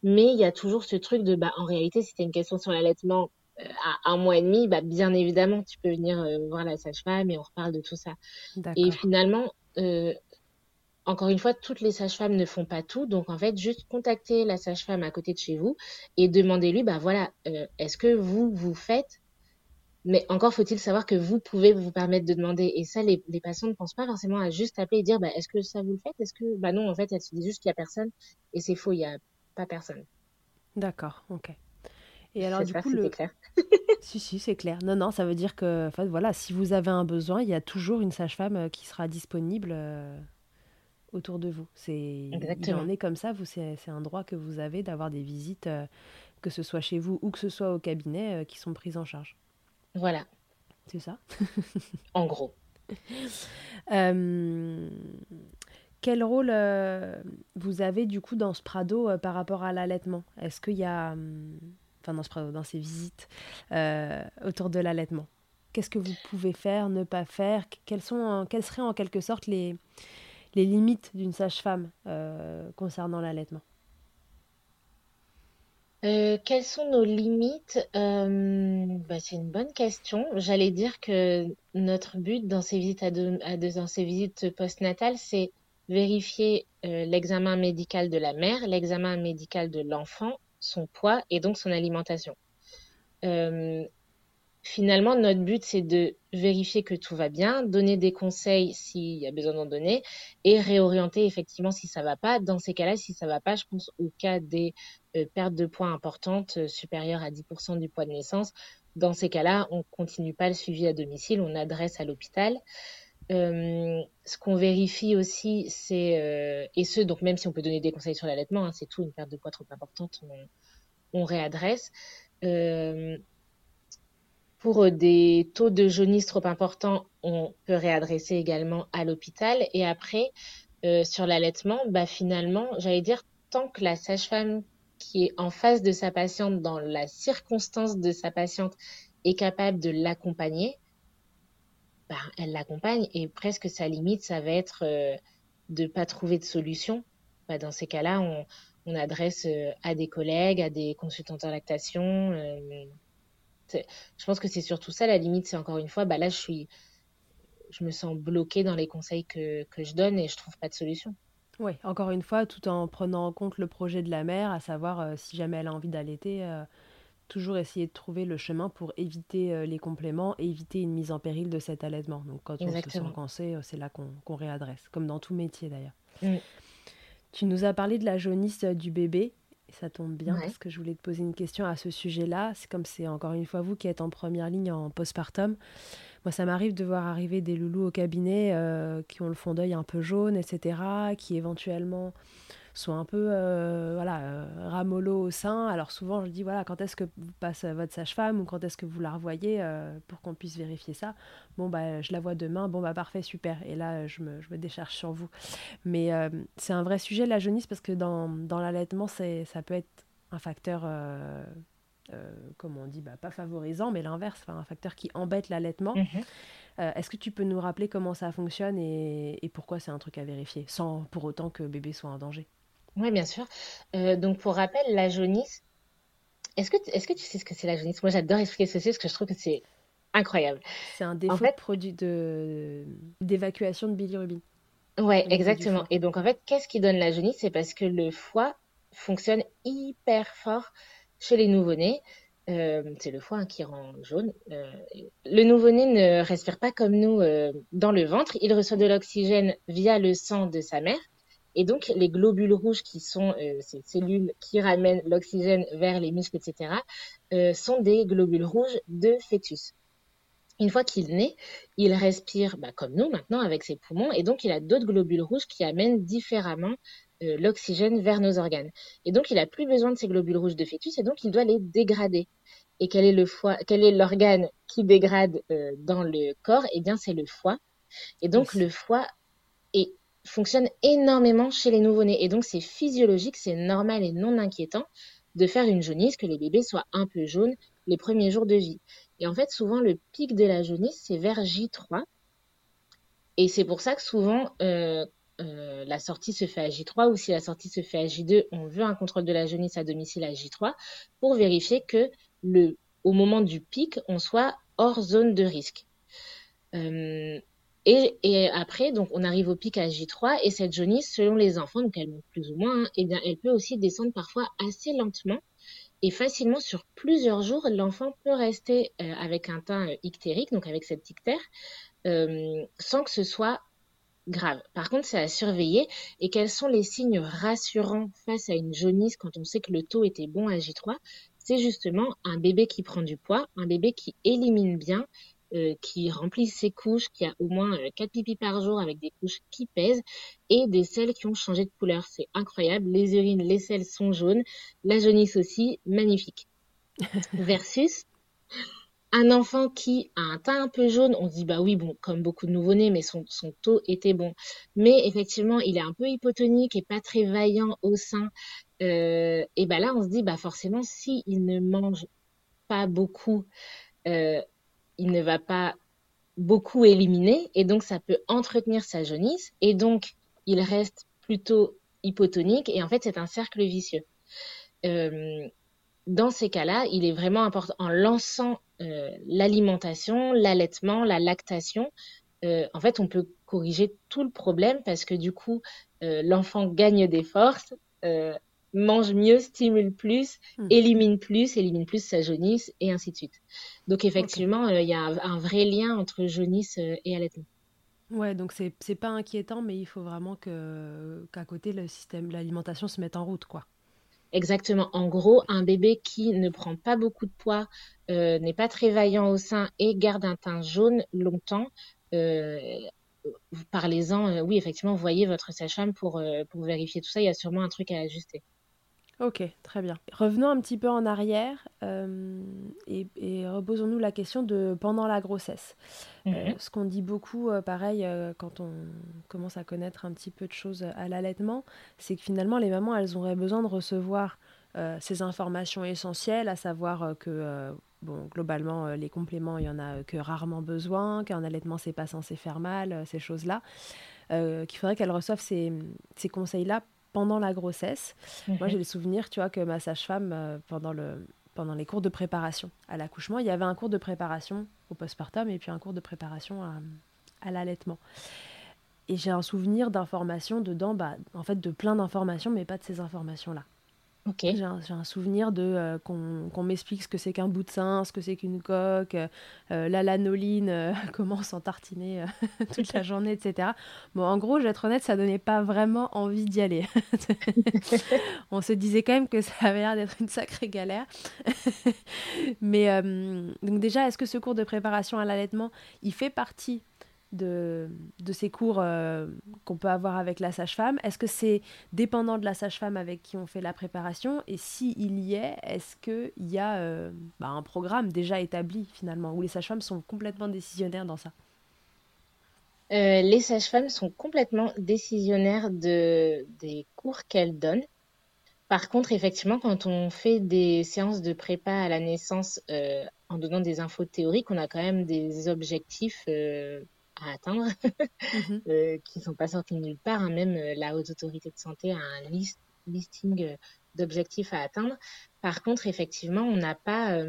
Mais il y a toujours ce truc de, bah, en réalité, si tu une question sur l'allaitement euh, à un mois et demi, bah, bien évidemment, tu peux venir euh, voir la sage-femme et on reparle de tout ça. Et finalement, euh, encore une fois, toutes les sages-femmes ne font pas tout. Donc, en fait, juste contacter la sage-femme à côté de chez vous et demandez-lui, bah voilà, est-ce que vous, vous faites mais encore faut-il savoir que vous pouvez vous permettre de demander. Et ça, les, patients ne pensent pas forcément à juste appeler et dire bah, est-ce que ça vous le faites Est-ce que. Bah non, en fait, elle se dit juste qu'il n'y a personne. Et c'est faux, il n'y a pas personne. D'accord, ok. Et alors, du coup, le... clair. (laughs) (laughs) si, si, c'est clair. Non, non, ça veut dire que, en fait, voilà, si vous avez un besoin, il y a toujours une sage-femme euh, qui sera disponible euh, autour de vous. C'est. Il est comme ça. Vous, c'est, un droit que vous avez d'avoir des visites, euh, que ce soit chez vous ou que ce soit au cabinet, qui sont prises en charge. Voilà. C'est ça. (laughs) En gros. Euh, quel rôle euh, vous avez du coup dans ce Prado euh, par rapport à l'allaitement? Est-ce qu'il y a, enfin dans ce Prado, dans ces visites autour de l'allaitement? Qu'est-ce que vous pouvez faire, ne pas faire? Quelles, sont, quelles seraient en quelque sorte les, les limites d'une sage-femme concernant l'allaitement? Euh, quelles sont nos limites? Euh, bah, C'est une bonne question. J'allais dire que notre but dans ces visites à, dans ces visites postnatales, c'est vérifier euh, l'examen médical de la mère, l'examen médical de l'enfant, son poids et donc son alimentation. Euh, finalement, notre but, c'est de vérifier que tout va bien, donner des conseils s'il y a besoin d'en donner et réorienter effectivement si ça va pas. Dans ces cas-là, si ça va pas, je pense au cas des euh, pertes de poids importantes euh, supérieures à 10% du poids de naissance. Dans ces cas-là, on continue pas le suivi à domicile, on adresse à l'hôpital. Euh, ce qu'on vérifie aussi, c'est, et ce, donc même si on peut donner des conseils sur l'allaitement, hein, c'est tout, une perte de poids trop importante, on réadresse. Pour euh, des taux de jaunisse trop importants, on peut réadresser également à l'hôpital. Et après, euh, sur l'allaitement, bah finalement, j'allais dire, tant que la sage-femme qui est en face de sa patiente, dans la circonstance de sa patiente, est capable de l'accompagner, bah, elle l'accompagne et presque sa limite, ça va être euh, de pas trouver de solution. Bah, dans ces cas-là, on, adresse à des collègues, à des consultants en lactation, Je pense que c'est surtout ça, la limite, c'est encore une fois, bah là, je suis, je me sens bloquée dans les conseils que, que je donne et je trouve pas de solution. Oui, encore une fois, tout en prenant en compte le projet de la mère, à savoir euh, si jamais elle a envie d'allaiter, euh, toujours essayer de trouver le chemin pour éviter euh, les compléments et éviter une mise en péril de cet allaitement. Donc quand on se sent coincé, c'est là qu'on réadresse, comme dans tout métier d'ailleurs. Tu nous as parlé de la jaunisse du bébé. Et ça tombe bien parce que je voulais te poser une question à ce sujet-là. C'est comme c'est encore une fois vous qui êtes en première ligne en postpartum. Moi, ça m'arrive de voir arriver des loulous au cabinet euh, qui ont le fond d'œil un peu jaune, etc., qui éventuellement sont un peu euh, voilà, euh, ramollo au sein. Alors souvent, je dis, voilà, quand est-ce que vous passe votre sage-femme ou quand est-ce que vous la revoyez pour qu'on puisse vérifier ça? Bon, bah, je la vois demain. Bon, bah, parfait, super. Et là, je me, je me décharge sur vous. Mais c'est un vrai sujet, la jaunisse, parce que dans, dans l'allaitement, ça peut être un facteur euh, comme on dit, bah, pas favorisant, mais l'inverse, un facteur qui embête l'allaitement. Euh, est-ce que tu peux nous rappeler comment ça fonctionne et, pourquoi c'est un truc à vérifier, sans pour autant que bébé soit en danger? Oui, bien sûr. Euh, donc, pour rappel, la jaunisse, est-ce que, est que tu sais ce que c'est la jaunisse? Moi, j'adore expliquer ce que c'est parce que je trouve que c'est incroyable. C'est un défaut de produit de, d'évacuation de bilirubine. Ouais, exactement. Et donc, en fait, qu'est-ce qui donne la jaunisse? C'est parce que le foie fonctionne hyper fort chez les nouveau-nés, euh, c'est le foie hein, qui rend jaune. Euh, le nouveau-né ne respire pas comme nous euh, dans le ventre. Il reçoit de l'oxygène via le sang de sa mère. Et donc, les globules rouges, qui sont ces cellules qui ramènent l'oxygène vers les muscles, etc., sont des globules rouges de fœtus. Une fois qu'il naît, il respire bah, comme nous maintenant avec ses poumons, et donc il a d'autres globules rouges qui amènent différemment euh, l'oxygène vers nos organes. Et donc, il n'a plus besoin de ces globules rouges de fœtus et donc il doit les dégrader. Et quel est le foie, quel est l'organe qui dégrade euh, dans le corps? Eh bien, c'est le foie. Et donc, le foie est, fonctionne énormément chez les nouveau-nés. Et donc, c'est physiologique, c'est normal et non inquiétant de faire une jaunisse, que les bébés soient un peu jaunes les premiers jours de vie. Et en fait, souvent, le pic de la jaunisse, c'est vers J3. Et c'est pour ça que souvent, euh, euh, la sortie se fait à J3 ou si la sortie se fait à J2, on veut un contrôle de la jaunisse à domicile à J3 pour vérifier que le, au moment du pic, on soit hors zone de risque. Euh, et, après, donc, on arrive au pic à J3 et cette jaunisse, selon les enfants, donc elle monte plus ou moins, hein, eh bien, elle peut aussi descendre parfois assez lentement et facilement sur plusieurs jours. L'enfant peut rester euh, avec un teint ictérique, donc avec cette ictère, sans que ce soit grave. Par contre, c'est à surveiller. Et quels sont les signes rassurants face à une jaunisse quand on sait que le taux était bon à J3 C'est justement un bébé qui prend du poids, un bébé qui élimine bien, euh, qui remplit ses couches, qui a au moins euh, 4 pipis par jour avec des couches qui pèsent et des selles qui ont changé de couleur. C'est incroyable. Les urines, les selles sont jaunes. La jaunisse aussi, magnifique. (laughs) Versus un enfant qui a un teint un peu jaune, on se dit bah oui, bon, comme beaucoup de nouveau-nés, mais son, son taux était bon. Mais effectivement, il est un peu hypotonique et pas très vaillant au sein. Euh, et bah là, on se dit bah forcément, si il ne mange pas beaucoup, euh, il ne va pas beaucoup éliminer et donc ça peut entretenir sa jaunisse et donc il reste plutôt hypotonique et en fait c'est un cercle vicieux. Euh, dans ces cas-là, il est vraiment important en lançant euh, l'alimentation, l'allaitement, la lactation, euh, en fait, on peut corriger tout le problème parce que du coup, l'enfant gagne des forces, mange mieux, stimule plus, hmm. élimine plus, élimine plus sa jaunisse et ainsi de suite. Donc effectivement, il y a un, vrai lien entre jaunisse et allaitement. Ouais, donc c'est c'est pas inquiétant, mais il faut vraiment que qu'à côté le système, l'alimentation se mette en route, quoi. Exactement. En gros, un bébé qui ne prend pas beaucoup de poids, euh, n'est pas très vaillant au sein et garde un teint jaune longtemps, euh, parlez-en. Euh, oui, effectivement, voyez votre sage-femme pour, pour vérifier tout ça. Il y a sûrement un truc à ajuster. Ok, très bien. Revenons un petit peu en arrière euh, et, reposons-nous la question de pendant la grossesse. Euh, mhm. ce qu'on dit beaucoup, euh, pareil, quand on commence à connaître un petit peu de choses à l'allaitement, c'est que finalement, les mamans, elles auraient besoin de recevoir ces informations essentielles, à savoir que, bon, globalement, les compléments, il y en a que rarement besoin, qu'un allaitement, c'est pas censé faire mal, ces choses-là, qu'il faudrait qu'elles reçoivent ces, ces conseils-là pendant la grossesse. Moi, mhm. j'ai le souvenir, tu vois, que ma sage-femme, euh, pendant, le, pendant les cours de préparation à l'accouchement. Il y avait un cours de préparation au postpartum et puis un cours de préparation à, l'allaitement. Et j'ai un souvenir d'informations dedans, bah, en fait de plein d'informations, mais pas de ces informations-là. J'ai un, souvenir de euh, qu'on m'explique ce que c'est qu'un bout de sein, ce que c'est qu'une coque, euh, la lanoline, euh, (laughs) comment s'en tartiner (laughs) toute la journée, etc. Bon, en gros, je vais être honnête, ça donnait pas vraiment envie d'y aller. (laughs) On se disait quand même que ça avait l'air d'être une sacrée galère. Mais donc déjà, est-ce que ce cours de préparation à l'allaitement, il fait partie de, de ces cours euh, qu'on peut avoir avec la sage-femme. Est-ce que c'est dépendant de la sage-femme avec qui on fait la préparation? Et s'il y est, est-ce qu'il y a euh, bah, un programme déjà établi finalement, où les sages-femmes sont complètement décisionnaires dans ça? Euh, Les sages-femmes sont complètement décisionnaires de, des cours qu'elles donnent. Par contre, effectivement, quand on fait des séances de prépa à la naissance en donnant des infos théoriques, on a quand même des objectifs à atteindre, mmh (laughs) euh, qui ne sont pas sortis de nulle part. Hein. Même euh, la Haute Autorité de Santé a un listing euh, d'objectifs à atteindre. Par contre, effectivement, on n'a pas,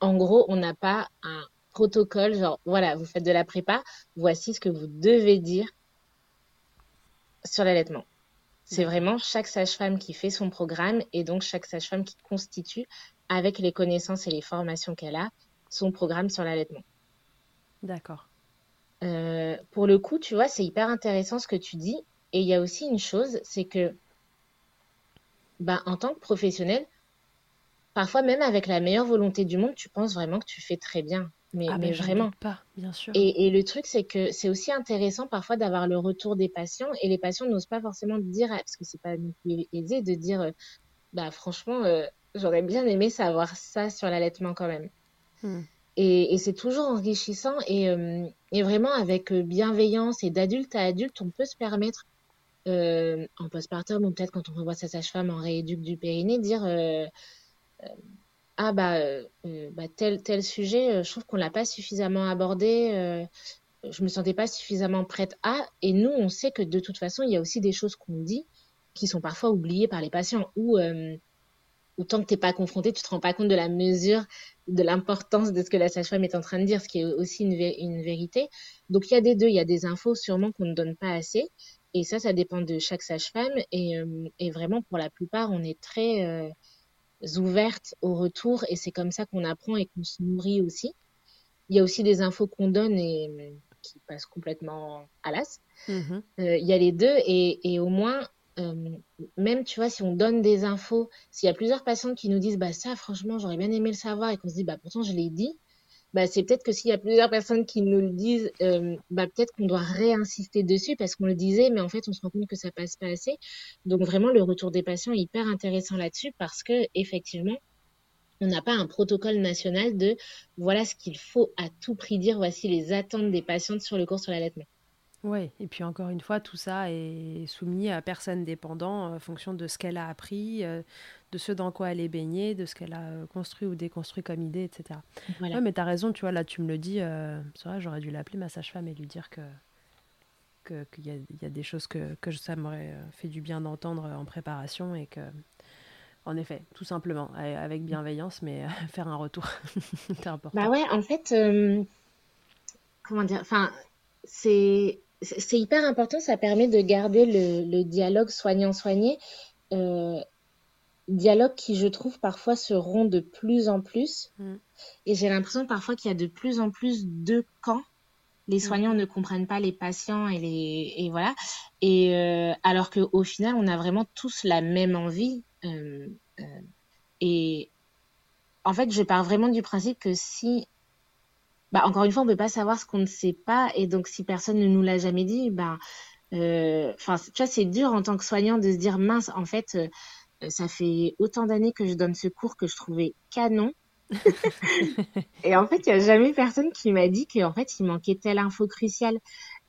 en gros, on n'a pas un protocole, genre, voilà, vous faites de la prépa, voici ce que vous devez dire sur l'allaitement. C'est vraiment chaque sage-femme qui fait son programme et donc chaque sage-femme qui constitue, avec les connaissances et les formations qu'elle a, son programme sur l'allaitement. D'accord. Euh, pour le coup, tu vois, c'est hyper intéressant ce que tu dis. Et il y a aussi une chose, c'est que, bah, en tant que professionnel, parfois même avec la meilleure volonté du monde, tu penses vraiment que tu fais très bien. Mais, ah, mais vraiment. Pas, bien sûr. Et, et, le truc, c'est que c'est aussi intéressant parfois d'avoir le retour des patients. Et les patients n'osent pas forcément dire, parce que c'est pas aisé de dire, euh, bah franchement, euh, j'aurais bien aimé savoir ça sur l'allaitement quand même. Hmm. Et, c'est toujours enrichissant et, euh, vraiment avec euh, bienveillance et d'adulte à adulte, on peut se permettre euh, en postpartum ou peut-être quand on revoit sa sage-femme en rééduque du périnée, dire ah bah, bah, tel tel sujet, je trouve qu'on l'a pas suffisamment abordé, je me sentais pas suffisamment prête à. Et nous, on sait que de toute façon, il y a aussi des choses qu'on dit qui sont parfois oubliées par les patients ou tant que tu n'es pas confronté, tu te rends pas compte de la mesure, de l'importance de ce que la sage-femme est en train de dire, ce qui est aussi une, une vérité. Donc il y a des deux, il y a des infos sûrement qu'on ne donne pas assez. Et ça, ça dépend de chaque sage-femme. Et, euh, et, vraiment, pour la plupart, on est très euh, ouverte au retour. Et c'est comme ça qu'on apprend et qu'on se nourrit aussi. Il y a aussi des infos qu'on donne et qui passent complètement à l'as. Mmh euh, il y a les deux. Et, et au moins, même, tu vois, si on donne des infos, s'il y a plusieurs patients qui nous disent, bah ça, franchement, j'aurais bien aimé le savoir, et qu'on se dit, bah pourtant, je l'ai dit, bah c'est peut-être que s'il y a plusieurs personnes qui nous le disent, bah peut-être qu'on doit réinsister dessus parce qu'on le disait, mais en fait, on se rend compte que ça passe pas assez. Donc vraiment, le retour des patients est hyper intéressant là-dessus parce que effectivement, on n'a pas un protocole national de voilà ce qu'il faut à tout prix dire, voici les attentes des patientes sur le cours sur l'allaitement. Oui, et puis encore une fois, tout ça est soumis à personne dépendant en fonction de ce qu'elle a appris, euh, de ce dans quoi elle est baignée, de ce qu'elle a euh, construit ou déconstruit comme idée, etc. Voilà. mais tu as raison, tu vois, là tu me le dis, euh, c'est vrai, j'aurais dû l'appeler ma sage-femme et lui dire que qu'il y, y, a des choses que, que ça m'aurait fait du bien d'entendre en préparation et que, en effet, tout simplement, avec bienveillance, mais (laughs) faire un retour, (laughs) c'est important. Bah ouais, en fait, comment dire, enfin, c'est c'est hyper important, ça permet de garder le, dialogue soignant-soigné. Euh, dialogue qui, je trouve, parfois se rompt de plus en plus. Mm. Et j'ai l'impression parfois qu'il y a de plus en plus de camps. Les mm. soignants ne comprennent pas les patients et les et voilà. Et euh, alors qu'au final, on a vraiment tous la même envie. Euh, et en fait, je pars vraiment du principe que si bah, encore une fois, on peut pas savoir ce qu'on ne sait pas. Et donc, si personne ne nous l'a jamais dit, bah, euh, enfin, tu vois, c'est dur en tant que soignant de se dire, mince, en fait, euh, ça fait autant d'années que je donne ce cours que je trouvais canon. (laughs) et en fait, il n'y a jamais personne qui m'a dit qu'en fait, il manquait telle info cruciale.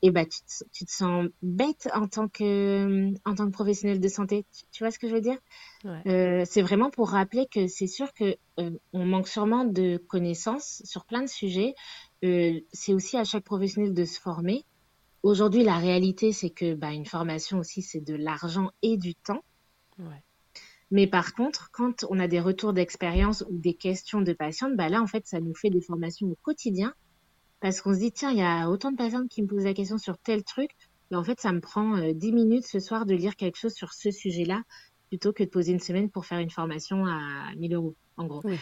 Et bah, tu te, tu te sens bête en tant que, en tant que professionnel de santé. Tu, vois ce que je veux dire? Euh, C'est vraiment pour rappeler que c'est sûr que euh, on manque sûrement de connaissances sur plein de sujets. Euh, c'est aussi à chaque professionnel de se former. Aujourd'hui, la réalité, c'est que bah, une formation aussi, c'est de l'argent et du temps. Ouais. Mais par contre, quand on a des retours d'expérience ou des questions de patientes, bah là, en fait, ça nous fait des formations au quotidien parce qu'on se dit, tiens, il y a autant de patientes qui me posent la question sur tel truc. Et en fait, ça me prend euh, 10 minutes ce soir de lire quelque chose sur ce sujet-là plutôt que de poser une semaine pour faire une formation à 1000 euros, en gros. Oui.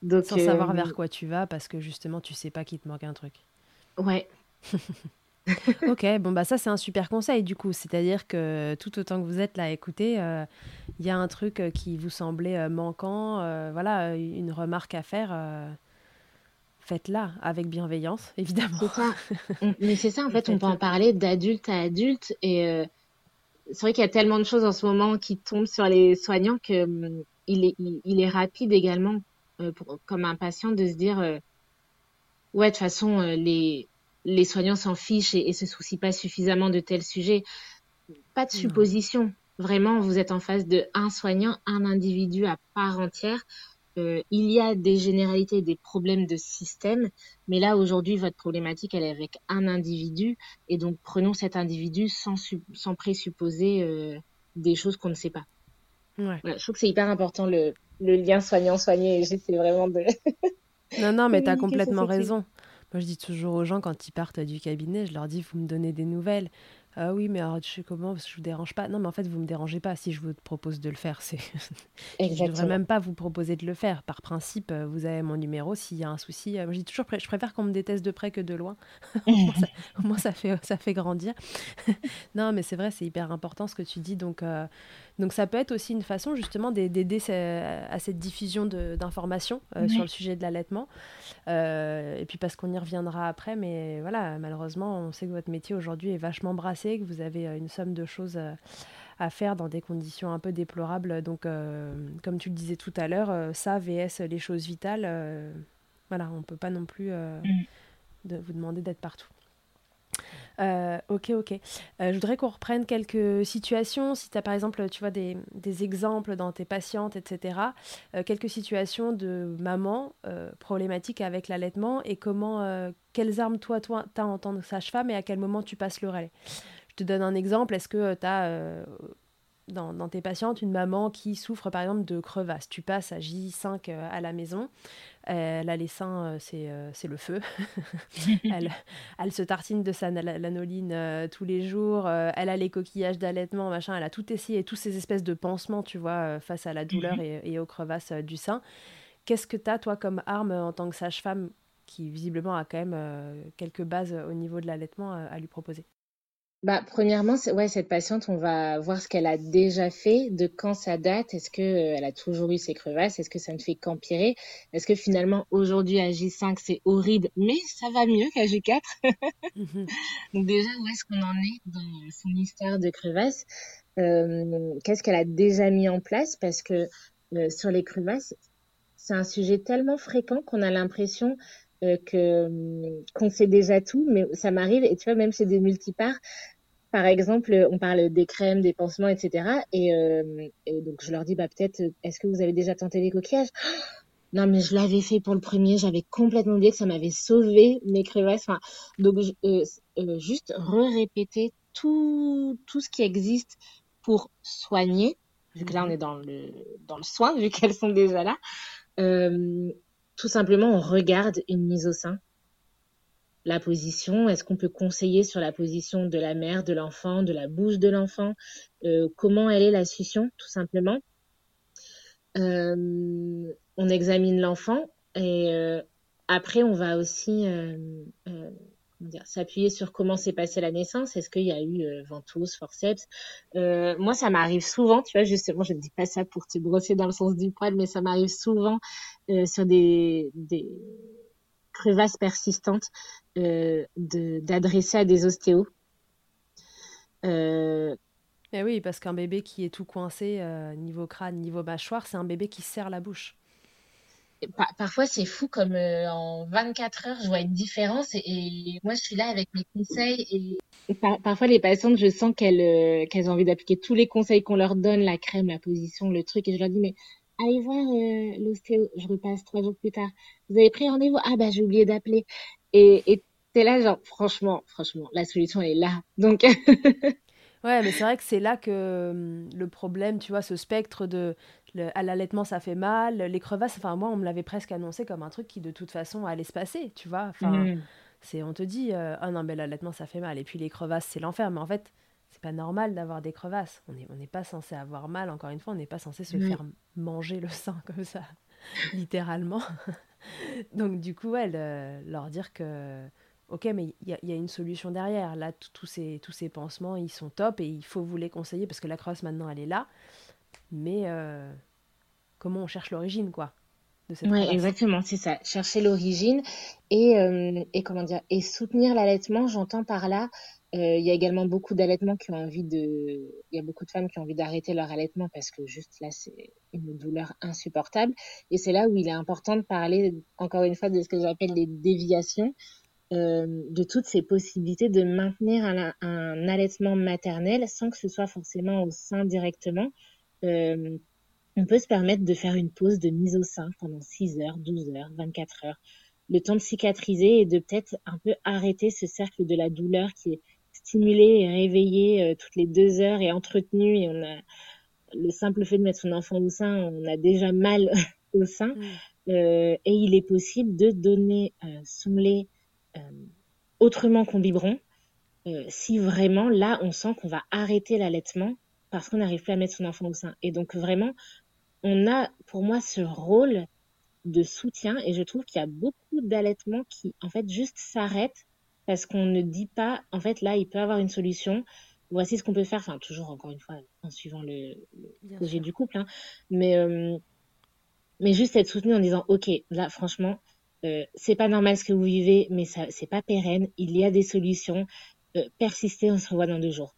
Donc, Sans savoir euh, vers quoi tu vas parce que justement, tu sais pas qu'il te manque un truc. Ouais. (laughs) ok, bon bah ça c'est un super conseil du coup, c'est-à-dire que tout autant que vous êtes là à écouter, euh, il y a un truc euh, qui vous semblait euh, manquant, voilà, une remarque à faire, faites-la avec bienveillance, (laughs) évidemment. Mais c'est ça en (laughs) fait, on peut en parler d'adulte à adulte et c'est vrai qu'il y a tellement de choses en ce moment qui tombent sur les soignants que hum, il, est, il, est rapide également pour, comme un patient de se dire ouais de toute façon les les soignants s'en fichent et, se soucient pas suffisamment de tels sujets. Pas de supposition. Vraiment, vous êtes en face de un soignant, un individu à part entière. Euh, il y a des généralités, des problèmes de système, mais là aujourd'hui votre problématique elle est avec un individu et donc prenons cet individu sans, sans présupposer euh, des choses qu'on ne sait pas. Ouais. Voilà, je trouve que c'est hyper important le, le lien soignant-soigné j'essaie vraiment de... (laughs) non, non, mais tu as complètement raison. Moi, je dis toujours aux gens quand ils partent du cabinet, je leur dis vous me donnez des nouvelles. Ah oui, mais alors, je sais comment, parce que je vous dérange pas. Non, mais en fait, vous me dérangez pas si je vous propose de le faire. C'est... (laughs) je ne devrais même pas vous proposer de le faire. Par principe, euh, vous avez mon numéro. S'il y a un souci, euh, moi, je dis toujours, je préfère qu'on me déteste de près que de loin. (laughs) (laughs) au, moins, ça, fait, ça fait grandir. non, mais c'est vrai, c'est hyper important ce que tu dis. Donc, euh, donc ça peut être aussi une façon justement d'aider à cette diffusion d'informations euh, sur le sujet de l'allaitement. Euh, et puis parce qu'on y reviendra après, mais voilà, malheureusement, on sait que votre métier aujourd'hui est vachement brassé, que vous avez euh, une somme de choses à faire dans des conditions un peu déplorables. Donc, comme tu le disais tout à l'heure, ça, VS, les choses vitales, voilà, on ne peut pas non plus mm. de vous demander d'être partout. Euh, ok, ok. Euh, je voudrais qu'on reprenne quelques situations. Si tu as par exemple, tu vois, des, exemples dans tes patientes, etc. Euh, quelques situations de maman problématiques avec l'allaitement et comment, quelles armes toi, toi, as en tant que sage-femme et à quel moment tu passes le relais. Je te donne un exemple. Est-ce que tu as dans, tes patientes une maman qui souffre par exemple de crevasses. Tu passes à J5 euh, à la maison, elle a les seins, euh, euh, c'est le feu. (laughs) elle, elle, se tartine de sa lanoline tous les jours, elle a les coquillages d'allaitement, machin, elle a tout essayé, tous ces espèces de pansements, tu vois, face à la douleur mhm. et, aux crevasses du sein. Qu'est-ce que tu as, toi, comme arme en tant que sage-femme qui visiblement a quand même quelques bases au niveau de l'allaitement à lui proposer? Bah, premièrement, ouais, cette patiente, on va voir ce qu'elle a déjà fait, de quand ça date. Est-ce que euh, elle a toujours eu ses crevasses? Est-ce que ça ne fait qu'empirer? Est-ce que finalement aujourd'hui à J5 c'est horrible, mais ça va mieux qu'à J4 mhm. (laughs) Donc déjà, où est-ce qu'on en est dans son histoire de crevasses? Euh, Qu'est-ce qu'elle a déjà mis en place? Parce que euh, sur les crevasses, c'est un sujet tellement fréquent qu'on a l'impression euh, que qu'on sait déjà tout, mais ça m'arrive et tu vois même chez des multiparts, par exemple, on parle des crèmes, des pansements, etc. Et, euh, et donc je leur dis bah peut-être est-ce que vous avez déjà tenté les coquillages? (gasps) Non mais je l'avais fait pour le premier, j'avais complètement oublié que ça m'avait sauvé mes crevasses. Enfin, donc euh, euh, juste re-répéter tout tout ce qui existe pour soigner, vu que là on est dans le dans le soin vu (laughs) qu'elles sont déjà là. Euh, tout simplement, on regarde une mise au sein. La position, est-ce qu'on peut conseiller sur la position de la mère, de l'enfant, de la bouche de l'enfant? Euh, Comment elle est la succion, tout simplement? Euh, On examine l'enfant et euh, après, on va aussi s'appuyer sur comment s'est passée la naissance. Est-ce qu'il y a eu euh, ventouse, forceps? Euh, Moi, ça m'arrive souvent, tu vois, justement, je ne dis pas ça pour te brosser dans le sens du poil, mais ça m'arrive souvent euh, sur des, crevasses persistantes d'adresser à des ostéos. Euh, eh oui, parce qu'un bébé qui est tout coincé, niveau crâne, niveau mâchoire, c'est un bébé qui serre la bouche parfois c'est fou comme euh, en 24 heures je vois une différence et, moi je suis là avec mes conseils et, parfois les patientes je sens qu'elles euh, qu'elles ont envie d'appliquer tous les conseils qu'on leur donne la crème la position le truc et je leur dis mais allez voir euh, l'ostéo je repasse trois jours plus tard. Vous avez pris rendez-vous? Ah bah j'ai oublié d'appeler. Et et t'es là genre franchement franchement la solution elle est là. Donc (laughs) Ouais, mais c'est vrai que c'est là que hum, le problème, tu vois, ce spectre de à l'allaitement ça fait mal, les crevasses, enfin moi on me l'avait presque annoncé comme un truc qui de toute façon allait se passer, tu vois. Enfin, mm. c'est on te dit euh, ah non mais l'allaitement ça fait mal et puis les crevasses c'est l'enfer, mais en fait c'est pas normal d'avoir des crevasses. On n'est on pas censé avoir mal, encore une fois, on n'est pas censé se faire manger le sein (laughs) comme ça, littéralement. (laughs) Donc du coup, elle leur dire que ok, mais il y, a une solution derrière. Là, tous ces, tous ces pansements, ils sont top et il faut vous les conseiller parce que la crevasse maintenant, elle est là. Mais euh, comment on cherche l'origine, quoi Oui, exactement, c'est ça. Chercher l'origine et, euh, et comment dire et soutenir l'allaitement. J'entends par là, euh, il y a également beaucoup d'allaitements qui ont envie de, il y a beaucoup de femmes qui ont envie d'arrêter leur allaitement parce que juste là c'est une douleur insupportable. Et c'est là où il est important de parler encore une fois de ce que j'appelle les déviations. Euh, de toutes ces possibilités de maintenir un, un, allaitement maternel sans que ce soit forcément au sein directement. Euh, on peut se permettre de faire une pause de mise au sein pendant 6 heures, 12 heures, 24 heures, le temps de cicatriser et de peut-être un peu arrêter ce cercle de la douleur qui est stimulé et réveillé euh, toutes les deux heures et entretenu et on a le simple fait de mettre son enfant au sein, on a déjà mal (laughs) au sein. Mm. Euh, et il est possible de donner euh, son lait euh, autrement qu'en biberon si vraiment là on sent qu'on va arrêter l'allaitement parce qu'on n'arrive plus à mettre son enfant au sein. Et donc vraiment, on a pour moi ce rôle de soutien. Et je trouve qu'il y a beaucoup d'allaitements qui en fait juste s'arrêtent parce qu'on ne dit pas en fait là il peut avoir une solution. Voici ce qu'on peut faire. Enfin toujours encore une fois en suivant le, projet du couple hein. mais euh, mais juste être soutenu en disant ok là franchement euh, c'est pas normal ce que vous vivez mais ça c'est pas pérenne. Il y a des solutions. Euh, persister on se revoit dans deux jours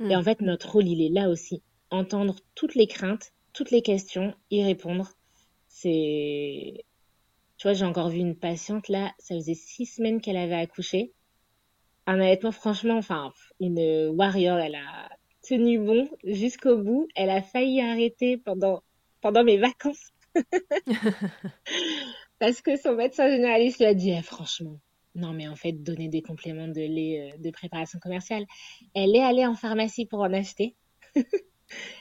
et en hmm. fait, notre rôle, il est là aussi. Entendre toutes les craintes, toutes les questions, y répondre. C'est. Tu vois, j'ai encore vu une patiente là, ça faisait six semaines qu'elle avait accouché. Un allaitement, franchement, enfin, une warrior, elle a tenu bon jusqu'au bout. Elle a failli arrêter pendant, pendant mes vacances. (laughs) Parce que son médecin généraliste lui a dit, eh, franchement, non, mais en fait, donner des compléments de lait euh, de préparation commerciale. Elle est allée en pharmacie pour en acheter. (laughs)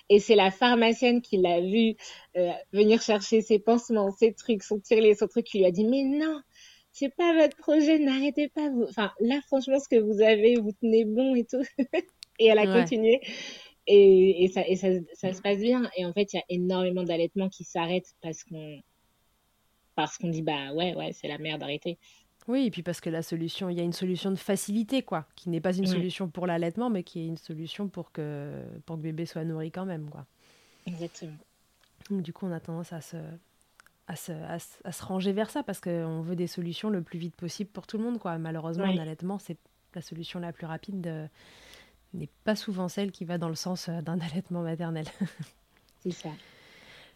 Et c'est la pharmacienne qui l'a vu euh, venir chercher ses pansements, ses trucs, son tirelet, son truc, qui lui a dit, mais non, c'est pas votre projet, n'arrêtez pas. Vous... Enfin, là, franchement, ce que vous avez, vous tenez bon et tout. (laughs) et elle a continué. Et, ça, et ça, ça, se passe bien. Et en fait, il y a énormément d'allaitements qui s'arrêtent parce qu'on parce qu'on dit, bah ouais, ouais, c'est la merde, arrêtez. Oui, et puis parce que la solution, il y a une solution de facilité, quoi, qui n'est pas une solution pour l'allaitement, mais qui est une solution pour que, pour que bébé soit nourri quand même, quoi. Exactement. Donc, du coup, on a tendance à se, à se, à se, ranger vers ça parce qu'on veut des solutions le plus vite possible pour tout le monde, quoi. Malheureusement, un allaitement, c'est la solution la plus rapide n'est pas souvent celle qui va dans le sens euh, d'un (laughs) allaitement maternel. c'est ça.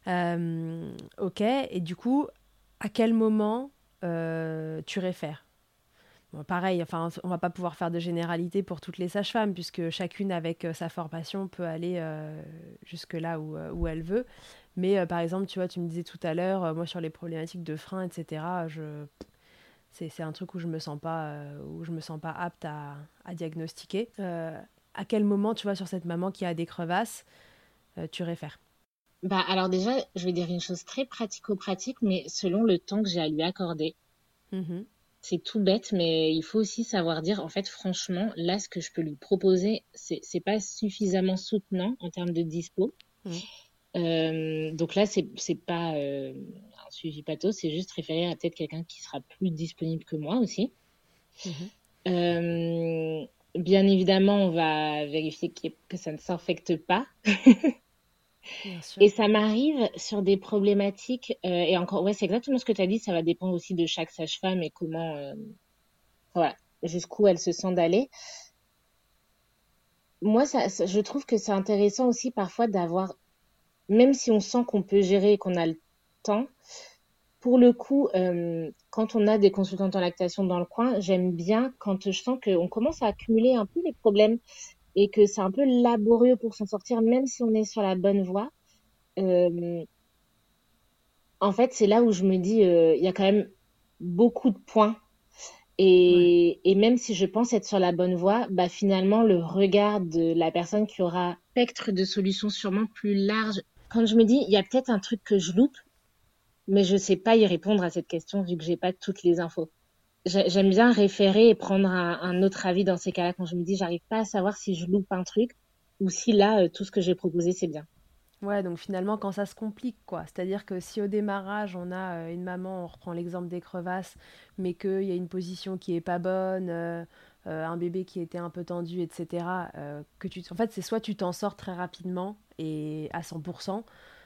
Euh, ok, et du coup, à quel moment tu réfères. pareil, enfin, on va pas pouvoir faire de généralité pour toutes les sages-femmes, puisque chacune avec euh, sa formation peut aller euh, jusque là où, où, elle veut. Mais par exemple, tu vois, tu me disais tout à l'heure, moi sur les problématiques de frein, etc., je... c'est un truc où je me sens pas, où je me sens pas apte à, à diagnostiquer. à quel moment, tu vois, sur cette maman qui a des crevasses, tu réfères? Bah, alors déjà, je vais dire une chose très pratico-pratique, mais selon le temps que j'ai à lui accorder. Mmh c'est tout bête, mais il faut aussi savoir dire, en fait, franchement, là, ce que je peux lui proposer, c'est, c'est pas suffisamment soutenant en termes de dispo. Mmh. Euh, donc là, c'est, c'est pas euh, un suivi pathos, c'est juste référer à peut-être quelqu'un qui sera plus disponible que moi aussi. Mmh euh, bien évidemment, on va vérifier que ça ne s'infecte pas. (laughs) Et ça m'arrive sur des problématiques, euh, et encore, ouais, c'est exactement ce que tu as dit, ça va dépendre aussi de chaque sage-femme et comment, euh, voilà, jusqu'où elle se sent d'aller. Moi, ça, je trouve que c'est intéressant aussi parfois d'avoir, même si on sent qu'on peut gérer et qu'on a le temps, pour le coup, euh, quand on a des consultantes en lactation dans le coin, j'aime bien quand je sens qu'on commence à accumuler un peu les problèmes et que c'est un peu laborieux pour s'en sortir, même si on est sur la bonne voie. Euh, en fait, c'est là où je me dis, euh, il y a quand même beaucoup de points Et, et, même si je pense être sur la bonne voie, bah finalement, le regard de la personne qui aura spectre de solutions sûrement plus large. Quand je me dis, il y a peut-être un truc que je loupe, mais je sais pas y répondre à cette question vu que j'ai pas toutes les infos. J'aime bien référer et prendre un, autre avis dans ces cas-là quand je me dis, j'arrive pas à savoir si je loupe un truc ou si là, euh, tout ce que j'ai proposé, c'est bien. Ouais, donc finalement, quand ça se complique, quoi. C'est-à-dire que si au démarrage, on a euh, une maman, on reprend l'exemple des crevasses, mais qu'il y a une position qui est pas bonne, euh, un bébé qui était un peu tendu, etc., que tu... En fait, c'est soit tu t'en sors très rapidement et à 100%,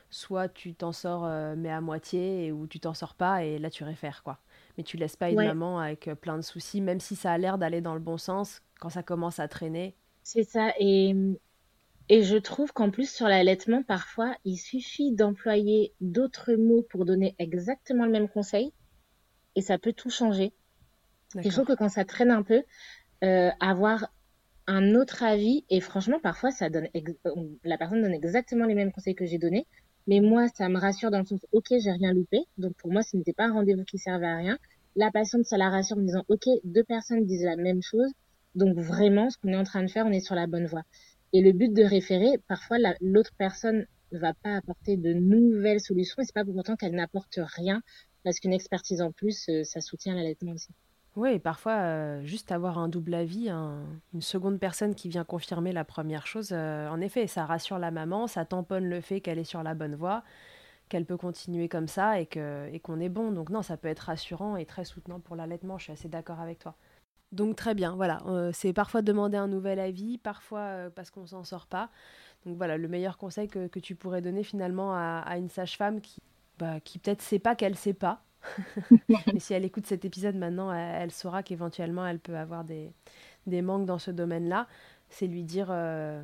soit tu t'en sors mais à moitié, ou tu t'en sors pas et là tu réfères, quoi. Mais tu laisses pas une maman avec plein de soucis, même si ça a l'air d'aller dans le bon sens, quand ça commence à traîner. C'est ça, et et je trouve qu'en plus, sur l'allaitement, parfois, il suffit d'employer d'autres mots pour donner exactement le même conseil et ça peut tout changer. Je trouve que quand ça traîne un peu, euh, avoir un autre avis et franchement, parfois, ça donne euh, la personne donne exactement les mêmes conseils que j'ai donnés. Mais moi, ça me rassure dans le sens, ok, j'ai rien loupé. Donc pour moi, ce n'était pas un rendez-vous qui servait à rien. La patiente, ça la rassure en me disant, ok, deux personnes disent la même chose. Donc vraiment, ce qu'on est en train de faire, on est sur la bonne voie. Et le but de référer, parfois l'autre personne ne va pas apporter de nouvelles solutions et c'est pas pour autant qu'elle n'apporte rien parce qu'une expertise en plus, euh, ça soutient l'allaitement aussi. Oui, parfois, euh, juste avoir un double avis, une seconde personne qui vient confirmer la première chose, euh, en effet, ça rassure la maman, ça tamponne le fait qu'elle est sur la bonne voie, qu'elle peut continuer comme ça et qu'on est bon. Donc non, ça peut être rassurant et très soutenant pour l'allaitement, je suis assez d'accord avec toi. Donc très bien, voilà. Euh, c'est parfois demander un nouvel avis, parfois parce qu'on s'en sort pas. Donc voilà, le meilleur conseil que, tu pourrais donner finalement à, une sage-femme qui, bah, qui peut-être sait pas qu'elle sait pas. Mais si elle écoute cet épisode maintenant, elle, saura qu'éventuellement elle peut avoir des, manques dans ce domaine-là. C'est lui dire, euh,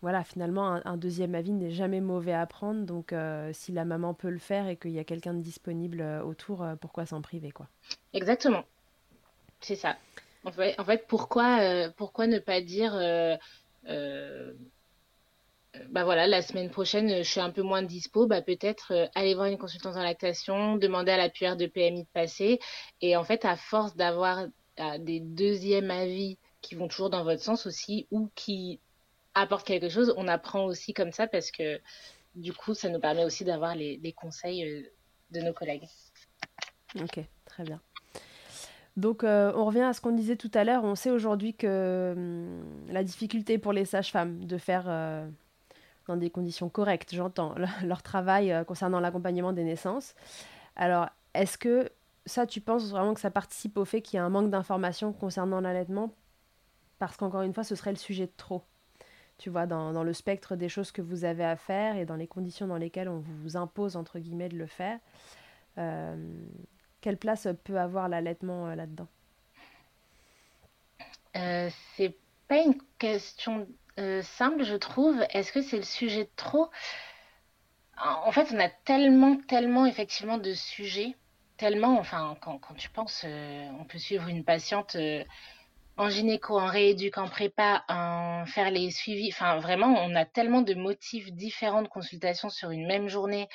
voilà, finalement un, deuxième avis n'est jamais mauvais à prendre. Donc si la maman peut le faire et qu'il y a quelqu'un de disponible autour, pourquoi s'en priver quoi? Exactement. C'est ça. En fait, en fait pourquoi, euh, pourquoi ne pas dire, euh, euh, bah voilà, la semaine prochaine, je suis un peu moins dispo, bah peut-être aller voir une consultante en lactation, demander à la PR de PMI de passer. Et en fait, à force d'avoir des deuxièmes avis qui vont toujours dans votre sens aussi ou qui apportent quelque chose, on apprend aussi comme ça parce que du coup, ça nous permet aussi d'avoir les, les conseils de nos collègues. Ok, très bien. Donc euh, on revient à ce qu'on disait tout à l'heure. On sait aujourd'hui que hum, la difficulté pour les sages-femmes de faire euh, dans des conditions correctes, j'entends, (laughs) leur travail euh, concernant l'accompagnement des naissances. Alors est-ce que ça, tu penses vraiment que ça participe au fait qu'il y a un manque d'informations concernant l'allaitement? Parce qu'encore une fois, ce serait le sujet de trop. Tu vois, dans, le spectre des choses que vous avez à faire et dans les conditions dans lesquelles on vous impose, entre guillemets, de le faire. Quelle place peut avoir l'allaitement euh, là-dedans? Euh, C'est pas une question euh, simple, je trouve. Est-ce que c'est le sujet de trop? En fait, on a tellement, tellement effectivement de sujets, tellement, enfin, quand, tu penses, on peut suivre une patiente en gynéco, en rééduque, en prépa, en faire les suivis. Enfin, vraiment, on a tellement de motifs différents de consultation sur une même journée,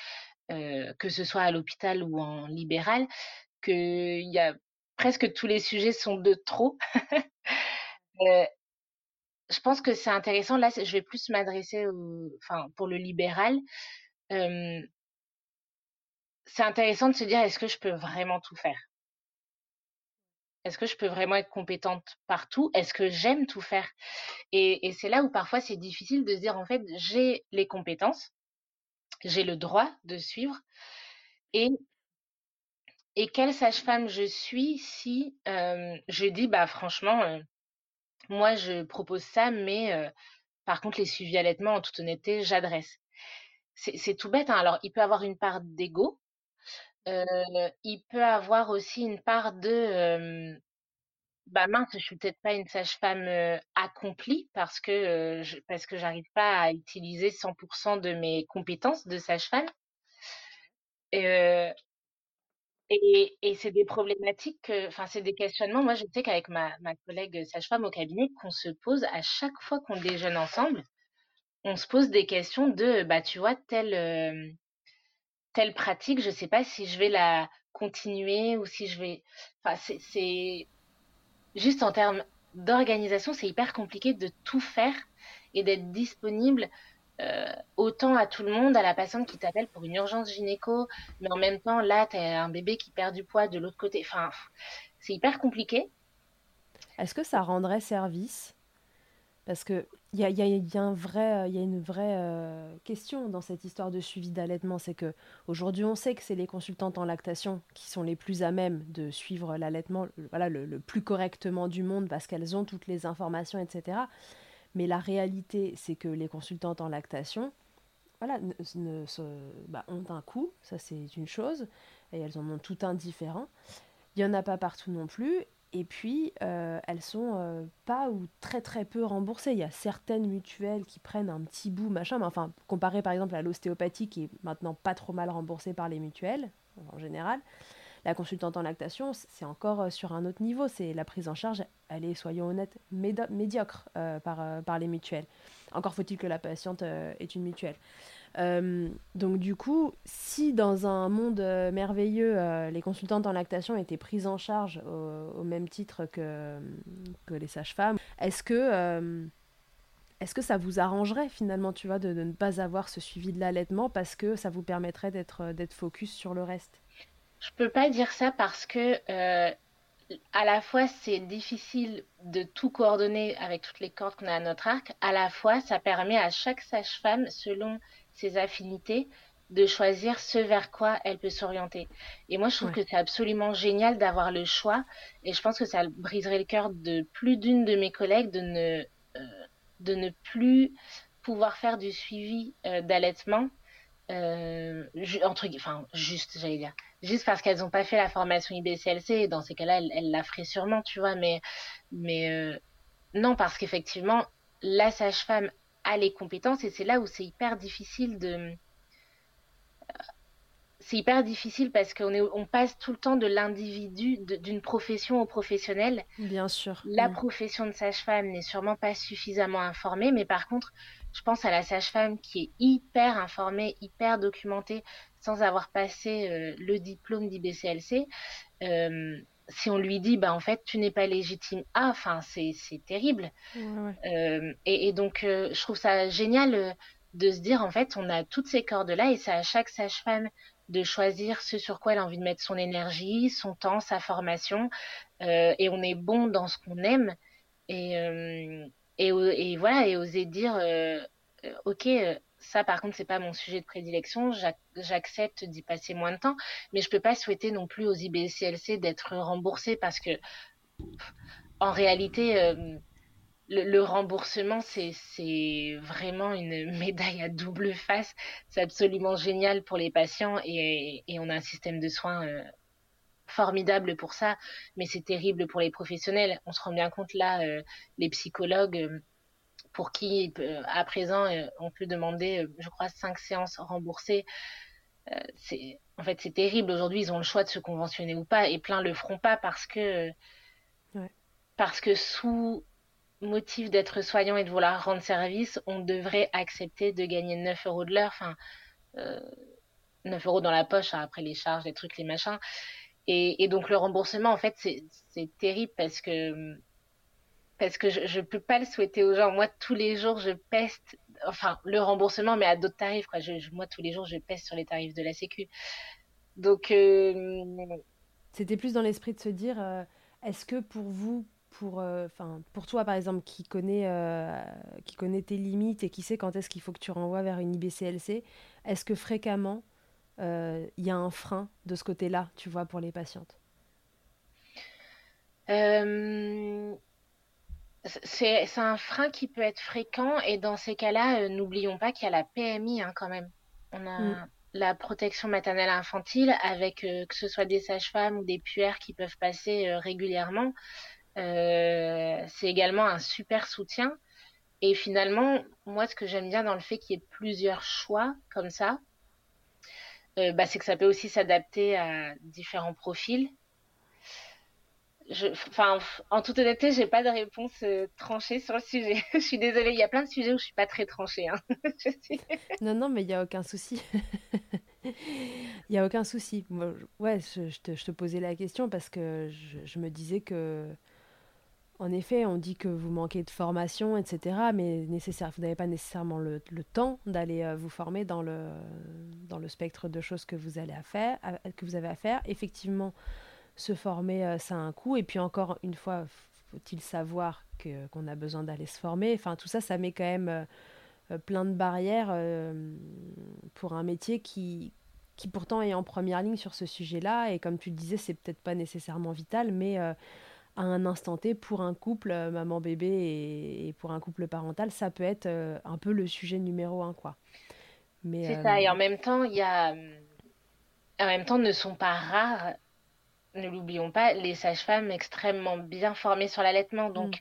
euh, que ce soit à l'hôpital ou en libéral, qu'il y a presque tous les sujets sont de trop. (laughs) euh, je pense que c'est intéressant. Là, je vais plus m'adresser, enfin, pour le libéral. C'est intéressant de se dire est-ce que je peux vraiment tout faire? Est-ce que je peux vraiment être compétente partout? Est-ce que j'aime tout faire? Et, c'est là où parfois c'est difficile de se dire en fait j'ai les compétences, j'ai le droit de suivre. Et, quelle sage-femme je suis si je dis, bah franchement, moi je propose ça, mais euh, par contre les suivis allaitement, en toute honnêteté, j'adresse. C'est tout bête. Hein. Alors, il peut avoir une part d'ego. il peut avoir aussi une part de bah mince, je suis peut-être pas une sage-femme accomplie parce que je, parce que j'arrive pas à utiliser 100% de mes compétences de sage-femme. Et, c'est des problématiques, enfin c'est des questionnements. Moi, je sais qu'avec ma, ma collègue sage-femme au cabinet, qu'on se pose à chaque fois qu'on déjeune ensemble, on se pose des questions de, bah tu vois, telle telle pratique, je sais pas si je vais la continuer ou si je vais. Enfin, c'est juste en termes d'organisation, c'est hyper compliqué de tout faire et d'être disponible euh, autant à tout le monde, à la patiente qui t'appelle pour une urgence gynéco, mais en même temps, là, tu as un bébé qui perd du poids de l'autre côté. Enfin, c'est hyper compliqué. Est-ce que ça rendrait service? Parce qu'il y a, y, a, une vraie euh, question dans cette histoire de suivi d'allaitement. C'est que aujourd'hui, on sait que c'est les consultantes en lactation qui sont les plus à même de suivre l'allaitement voilà, le, plus correctement du monde parce qu'elles ont toutes les informations, etc. Mais la réalité, c'est que les consultantes en lactation voilà, bah, ont un coût, ça c'est une chose, et elles en ont tout un différent. Il n'y en a pas partout non plus. Et puis, euh, elles sont euh, pas ou très très peu remboursées. Il y a certaines mutuelles qui prennent un petit bout, machin, mais enfin, comparé par exemple à l'ostéopathie qui est maintenant pas trop mal remboursée par les mutuelles, en général, la consultante en lactation, c'est encore euh, sur un autre niveau. C'est la prise en charge, elle est, soyons honnêtes, médiocre euh, par, euh, par les mutuelles. Encore faut-il que la patiente euh, une mutuelle. Donc du coup, si dans un monde merveilleux, les consultantes en lactation étaient prises en charge au, même titre que, les sages-femmes, est-ce que, est-ce que ça vous arrangerait finalement, tu vois, de, de, ne pas avoir ce suivi de l'allaitement parce que ça vous permettrait d'être focus sur le reste? Je peux pas dire ça parce que à la fois c'est difficile de tout coordonner avec toutes les cordes qu'on a à notre arc, à la fois ça permet à chaque sage-femme, selon ses affinités, de choisir ce vers quoi elle peut s'orienter. Et moi, je trouve ouais. que c'est absolument génial d'avoir le choix. Et je pense que ça briserait le cœur de plus d'une de mes collègues de ne, euh, de ne plus pouvoir faire du suivi euh, d'allaitement. Euh, entre, enfin, juste, j'allais dire, juste parce qu'elles n'ont pas fait la formation IBCLC. Dans ces cas-là, elles, elles, la feraient sûrement, tu vois. Mais, mais euh, non, parce qu'effectivement, la sage-femme a les compétences et c'est là où c'est hyper difficile de c'est hyper difficile parce qu'on est on passe tout le temps de l'individu d'une profession au professionnel. Bien sûr. La mmh. profession de sage-femme n'est sûrement pas suffisamment informée, mais par contre, je pense à la sage-femme qui est hyper informée, hyper documentée, sans avoir passé euh, le diplôme d'IBCLC. Euh, si on lui dit bah en fait tu n'es pas légitime ah enfin c'est terrible ouais, ouais. Euh, et, et, donc je trouve ça génial de se dire en fait on a toutes ces cordes là et c'est à chaque sage-femme de choisir ce sur quoi elle a envie de mettre son énergie son temps sa formation euh, et on est bon dans ce qu'on aime et, euh, et et voilà et oser dire ok ça, par contre, c'est pas mon sujet de prédilection. J'accepte d'y passer moins de temps, mais je peux pas souhaiter non plus aux IBCLC d'être remboursés parce que, en réalité, euh, le, le, remboursement, c'est vraiment une (laughs) médaille à double face. C'est absolument génial pour les patients et, et, on a un système de soins euh, formidable pour ça, mais c'est terrible pour les professionnels. On se rend bien compte là, euh, les psychologues euh, pour qui à présent on peut demander, je crois, cinq séances remboursées. C'est en fait c'est terrible. Aujourd'hui, ils ont le choix de se conventionner ou pas, et plein le feront pas parce que ouais. parce que sous motif d'être soignant et de vouloir rendre service, on devrait accepter de gagner 9 euros de l'heure, enfin euh, 9 euros dans la poche hein, après les charges, les trucs, les machins. Et, et donc le remboursement, en fait, c'est terrible parce que parce que je ne peux pas le souhaiter aux gens. Moi, tous les jours, je peste, enfin, le remboursement, mais à d'autres tarifs. Je, moi, tous les jours, je peste sur les tarifs de la Sécu. Donc. Euh... C'était plus dans l'esprit de se dire euh, est-ce que pour vous, pour, enfin, euh, pour toi, par exemple, qui connaît, euh, qui connaît tes limites et qui sait quand est-ce qu'il faut que tu renvoies vers une IBCLC, est-ce que fréquemment, il euh, y a un frein de ce côté-là, tu vois, pour les patientes? C'est un frein qui peut être fréquent et dans ces cas-là, euh, n'oublions pas qu'il y a la PMI hein, quand même. On a mm. la protection maternelle infantile avec euh, que ce soit des sages-femmes ou des puères qui peuvent passer euh, régulièrement. Euh, c'est également un super soutien. Et finalement, moi, ce que j'aime bien dans le fait qu'il y ait plusieurs choix comme ça, euh, bah, c'est que ça peut aussi s'adapter à différents profils je, en toute honnêteté, j'ai pas de réponse euh, tranchée sur le sujet. (laughs) je suis désolée, il y a plein de sujets où je suis pas très tranchée. Hein. (laughs) non, non, mais il y a aucun souci. (laughs) Il y a aucun souci. Ouais, je, te, posais la question parce que je me disais que en effet, on dit que vous manquez de formation, etc., mais nécessaire, vous n'avez pas nécessairement le, temps d'aller euh, vous former dans le, dans le spectre de choses que vous, allez faire, que vous avez à faire. Effectivement, se former, euh, ça a un coût. Et puis encore une fois, faut-il savoir qu'on a besoin d'aller se former? Enfin, tout ça, ça met quand même euh, plein de barrières pour un métier qui, qui pourtant est en première ligne sur ce sujet-là. Et comme tu le disais, c'est peut-être pas nécessairement vital, mais à un instant T pour un couple euh, maman-bébé et, pour un couple parental, ça peut être euh, un peu le sujet numéro un, quoi. C'est ça, et en même temps, il y a... En même temps, ne sont pas rares, ne l'oublions pas, les sages-femmes extrêmement bien formées sur l'allaitement, donc... Mm.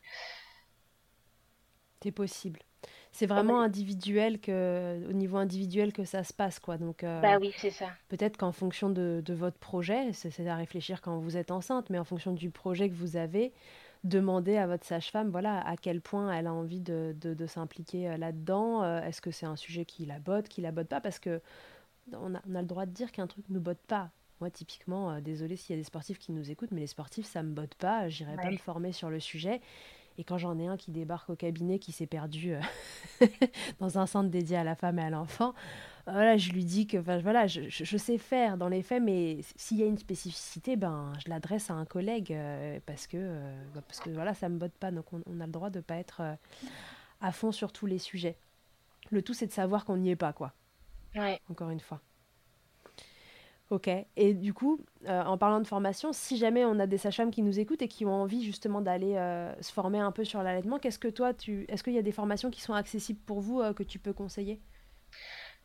C'est possible c'est vraiment individuel que au niveau individuel que ça se passe quoi. Donc euh, bah oui c'est ça. peut-être qu'en fonction de, votre projet c'est à réfléchir quand vous êtes enceinte mais en fonction du projet que vous avez demandez à votre sage-femme voilà à quel point elle a envie de, s'impliquer euh, là-dedans. Euh, est-ce que c'est un sujet qui la botte qui la botte pas? Parce que on a, le droit de dire qu'un truc nous botte pas. Moi, typiquement, désolé s'il y a des sportifs qui nous écoutent, mais les sportifs, ça me botte pas. J'irai pas me former sur le sujet. Et quand j'en ai un qui débarque au cabinet, qui s'est perdu euh, (laughs) dans un centre dédié à la femme et à l'enfant, voilà, je lui dis que voilà, je, je, sais faire dans les faits, mais s'il y a une spécificité, ben, je l'adresse à un collègue euh, parce, que, euh, bah, parce que voilà, ça ne me botte pas. Donc on, on, a le droit de ne pas être à fond sur tous les sujets. Le tout, c'est de savoir qu'on n'y est pas, quoi. Ouais. Encore une fois. Ok. Et du coup, euh, en parlant de formation, si jamais on a des sages-femmes qui nous écoutent et qui ont envie justement d'aller euh, se former un peu sur l'allaitement, qu'est-ce que toi, tu, est-ce qu'il y a des formations qui sont accessibles pour vous euh, que tu peux conseiller?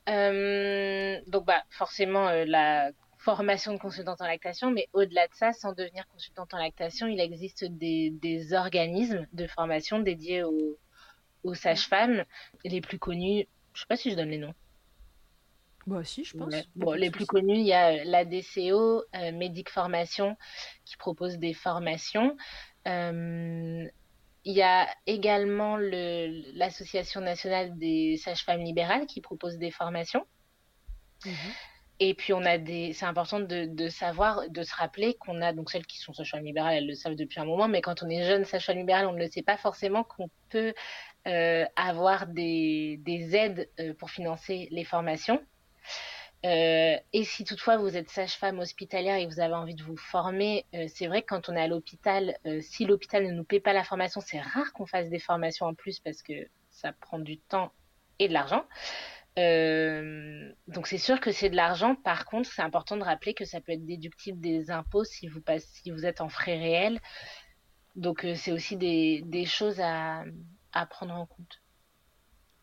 Donc, bah, forcément, la formation de consultante en lactation, mais au-delà de ça, sans devenir consultante en lactation, il existe des, des organismes de formation dédiés aux, aux sages-femmes. Les plus connus, je sais pas si je donne les noms. Bah si, je pense. Bon, les plus connus, il y a euh, la DCO, euh, Médic Formation, qui propose des formations. Euh, il y a également l'Association nationale des sages-femmes libérales qui propose des formations. Mhm. Et puis on a des, c'est important de, de, savoir, de se rappeler qu'on a donc celles qui sont sages-femmes libérales, elles le savent depuis un moment, mais quand on est jeune sage-femme libérale, on ne le sait pas forcément qu'on peut euh, avoir des, des aides pour financer les formations. Euh, et si toutefois vous êtes sage-femme hospitalière et vous avez envie de vous former, euh, c'est vrai que quand on est à l'hôpital, euh, si l'hôpital ne nous paie pas la formation, c'est rare qu'on fasse des formations en plus parce que ça prend du temps et de l'argent. donc c'est sûr que c'est de l'argent. Par contre, c'est important de rappeler que ça peut être déductible des impôts si vous, passez, si vous êtes en frais réels. Donc c'est aussi des, choses à prendre en compte.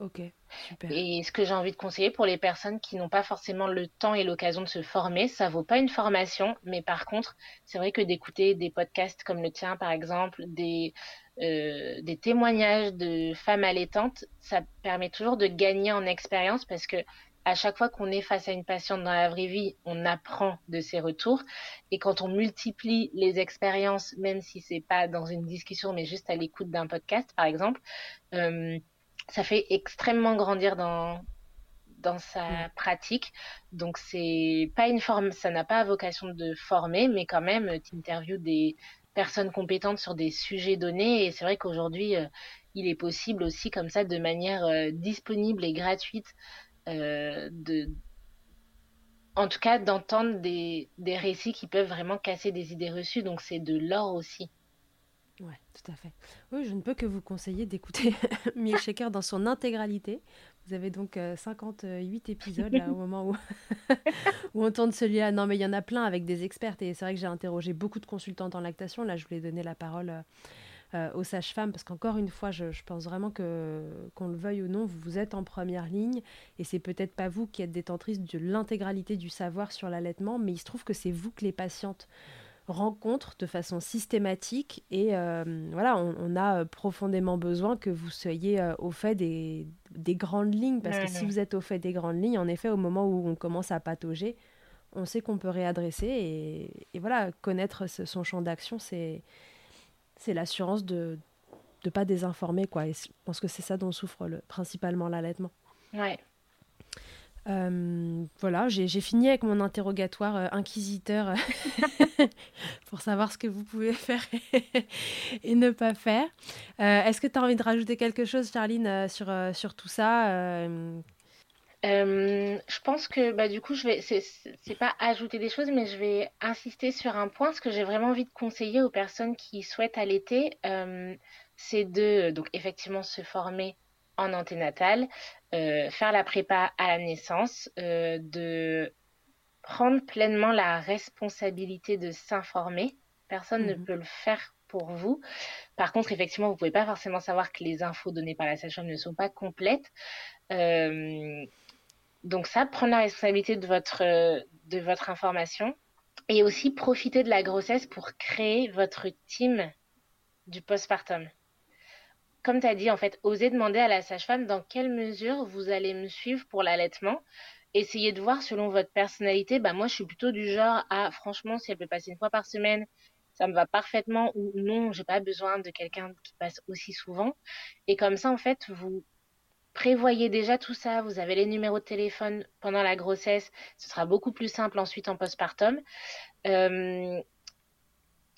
Ok, super. Et ce que j'ai envie de conseiller pour les personnes qui n'ont pas forcément le temps et l'occasion de se former, ça vaut pas une formation, mais par contre, c'est vrai que d'écouter des podcasts comme le tien, par exemple, des, euh, des témoignages de femmes allaitantes, ça permet toujours de gagner en expérience parce que à chaque fois qu'on est face à une patiente dans la vraie vie, on apprend de ses retours. Et quand on multiplie les expériences, même si c'est pas dans une discussion, mais juste à l'écoute d'un podcast, par exemple, euh, ça fait extrêmement grandir dans dans sa mm. pratique. Donc c'est pas une forme, ça n'a pas vocation de former, mais quand même tu interviews des personnes compétentes sur des sujets donnés et c'est vrai qu'aujourd'hui euh, il est possible aussi comme ça de manière euh, disponible et gratuite euh, de en tout cas d'entendre des, des récits qui peuvent vraiment casser des idées reçues donc c'est de l'or aussi. Oui, tout à fait. Oui, je ne peux que vous conseiller d'écouter (laughs) Shaker dans son intégralité. Vous avez donc 58 euh, épisodes là, au (laughs) moment où, (laughs) où on tourne celui-là. Non, mais il y en a plein avec des experts. Et c'est vrai que j'ai interrogé beaucoup de consultantes en lactation. Là, je voulais donner la parole euh, euh, aux sages-femmes parce qu'encore une fois, je, je, pense vraiment que, qu'on le veuille ou non, vous êtes en première ligne. Et c'est peut-être pas vous qui êtes détentrice de l'intégralité du savoir sur l'allaitement, mais il se trouve que c'est vous que les patientes rencontre de façon systématique et euh, voilà, on, a euh, profondément besoin que vous soyez euh, au fait des, des, grandes lignes parce que si vous êtes au fait des grandes lignes, en effet, au moment où on commence à patauger, on sait qu'on peut réadresser et, et voilà, connaître son champ d'action, c'est c'est l'assurance de ne pas désinformer quoi. Et je pense que c'est ça dont souffre le, principalement l'allaitement. Ouais. Voilà, j'ai fini avec mon interrogatoire inquisiteur (laughs) pour savoir ce que vous pouvez faire (laughs) et, ne pas faire. Est-ce que tu as envie de rajouter quelque chose, Charline, sur, sur tout ça euh, je pense que bah, du coup, je vais, pas ajouter des choses, mais je vais insister sur un point. Ce que j'ai vraiment envie de conseiller aux personnes qui souhaitent allaiter, euh, c'est de donc effectivement se former en anténatal, euh, faire la prépa à la naissance, de prendre pleinement la responsabilité de s'informer. Personne ne mmh peut le faire pour vous. Par contre, effectivement, vous pouvez pas forcément savoir que les infos données par la sage-femme ne sont pas complètes. Euh, donc ça, prendre la responsabilité de votre, de votre information et aussi profiter de la grossesse pour créer votre team du postpartum. Comme tu as dit, en fait, osez demander à la sage-femme dans quelle mesure vous allez me suivre pour l'allaitement. Essayez de voir selon votre personnalité. Bah, moi, je suis plutôt du genre à, franchement, si elle peut passer une fois par semaine, ça me va parfaitement ou non, j'ai pas besoin de quelqu'un qui passe aussi souvent. Et comme ça, en fait, vous prévoyez déjà tout ça, vous avez les numéros de téléphone pendant la grossesse, ce sera beaucoup plus simple ensuite en postpartum. Euh,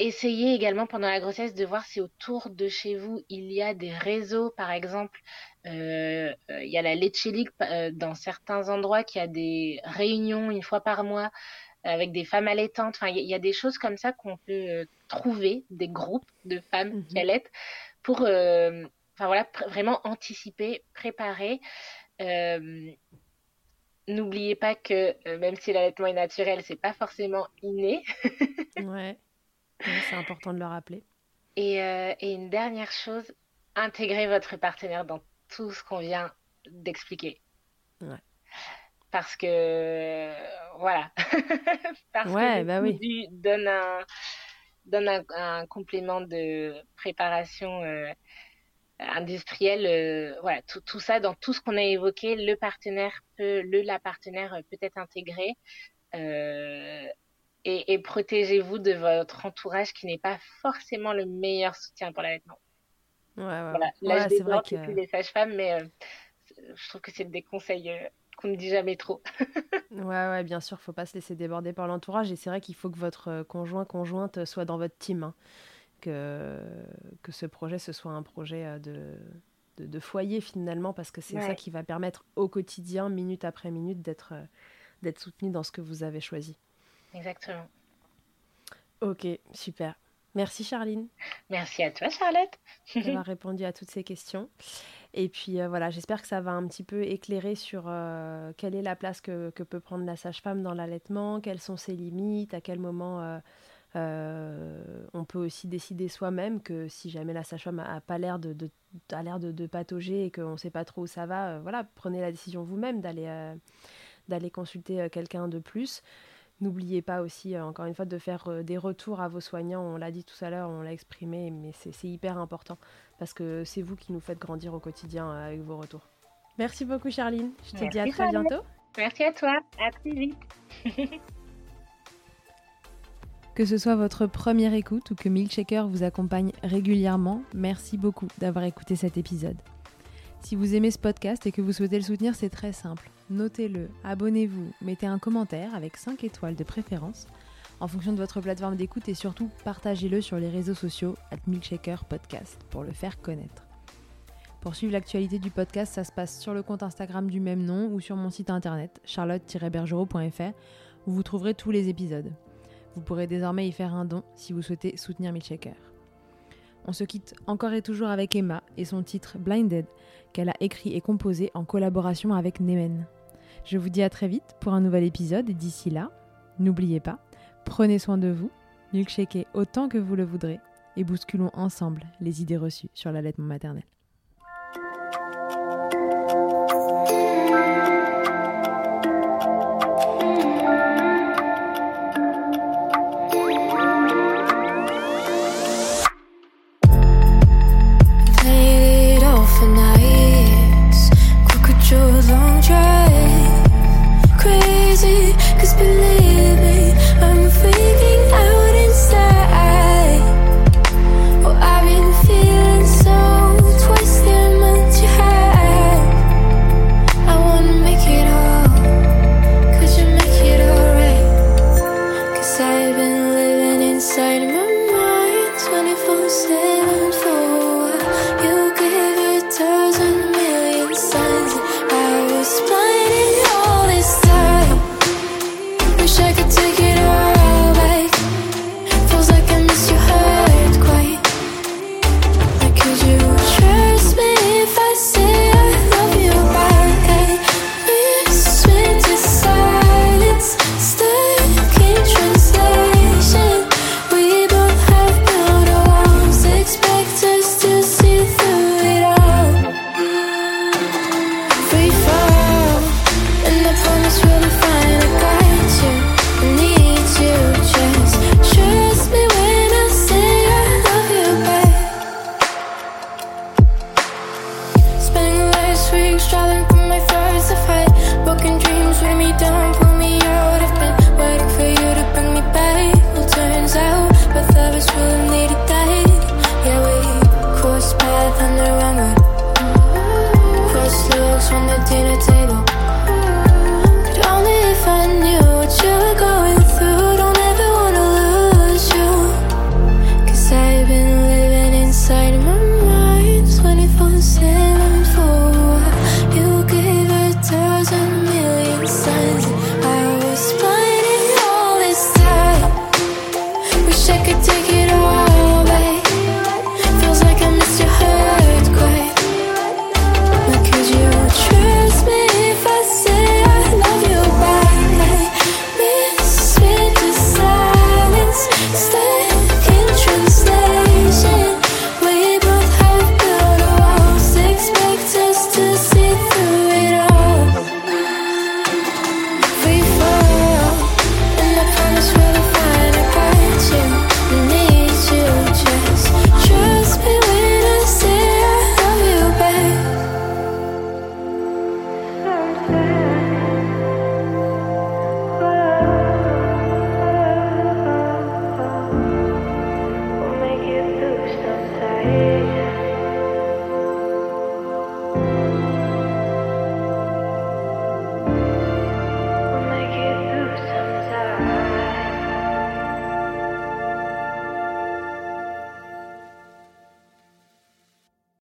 essayez également pendant la grossesse de voir si autour de chez vous il y a des réseaux, par exemple, euh, il y a la Leche League euh, dans certains endroits qui a des réunions une fois par mois avec des femmes allaitantes. Enfin, il y, a des choses comme ça qu'on peut trouver, des groupes de femmes qui mhm. allaitent pour Enfin voilà, vraiment anticiper, préparer. Euh, n'oubliez pas que euh, même si l'allaitement est naturel, c'est pas forcément inné. (laughs) ouais, c'est important de le rappeler. Et, euh, et, une dernière chose, intégrez votre partenaire dans tout ce qu'on vient d'expliquer. Ouais. Parce que voilà, (laughs) parce ouais, que bah oui. donne un donne un, un, complément de préparation euh, voilà, tout, tout, ça, dans tout ce qu'on a évoqué, le partenaire peut, le, la partenaire peut être intégré. Euh, et, et protégez-vous de votre entourage qui n'est pas forcément le meilleur soutien pour l'allaitement. Ouais, ouais. Voilà. Là, ouais, je vrai que... plus les sages-femmes, mais euh, je trouve que c'est des conseils euh, qu'on ne dit jamais trop. (laughs) ouais, ouais, bien sûr, faut pas se laisser déborder par l'entourage. Et c'est vrai qu'il faut que votre conjoint, conjointe soit dans votre team. Hein que, que ce projet, ce soit un projet euh, de, de, foyer finalement, parce que c'est ça qui va permettre au quotidien, minute après minute, d'être euh, d'être soutenu dans ce que vous avez choisi. Exactement. Ok, super. Merci Charline. Merci à toi Charlotte. (laughs) d'avoir (laughs) répondu à toutes ces questions. Et puis euh, voilà, j'espère que ça va un petit peu éclairer sur quelle est la place que, que peut prendre la sage-femme dans l'allaitement, quelles sont ses limites, à quel moment euh, on peut aussi décider soi-même que si jamais la sage-femme n'a pas l'air de, de, l'air de, patauger et qu'on ne sait pas trop où ça va, euh, voilà, prenez la décision vous-même d'aller euh, d'aller consulter quelqu'un de plus. N'oubliez pas aussi, encore une fois, de faire des retours à vos soignants. On l'a dit tout à l'heure, on l'a exprimé, mais c'est hyper important parce que c'est vous qui nous faites grandir au quotidien avec vos retours. Merci beaucoup, Charline. Je te dis à très bientôt. Merci à toi. À très vite. (laughs) Que ce soit votre première écoute ou que Milkshaker vous accompagne régulièrement, merci beaucoup d'avoir écouté cet épisode. Si vous aimez ce podcast et que vous souhaitez le soutenir, c'est très simple. Notez-le, abonnez-vous, mettez un commentaire avec 5 étoiles de préférence en fonction de votre plateforme d'écoute et surtout partagez-le sur les réseaux sociaux at Milkshaker Podcast pour le faire connaître. Pour suivre l'actualité du podcast, ça se passe sur le compte Instagram du même nom ou sur mon site internet charlotte-bergerot.fr où vous trouverez tous les épisodes. Vous pourrez désormais y faire un don si vous souhaitez soutenir Milkshaker. On se quitte encore et toujours avec Emma et son titre Blinded, qu'elle a écrit et composé en collaboration avec Nemen. Je vous dis à très vite pour un nouvel épisode d'ici là, n'oubliez pas, prenez soin de vous, milkshakez autant que vous le voudrez et bousculons ensemble les idées reçues sur l'allaitement maternel.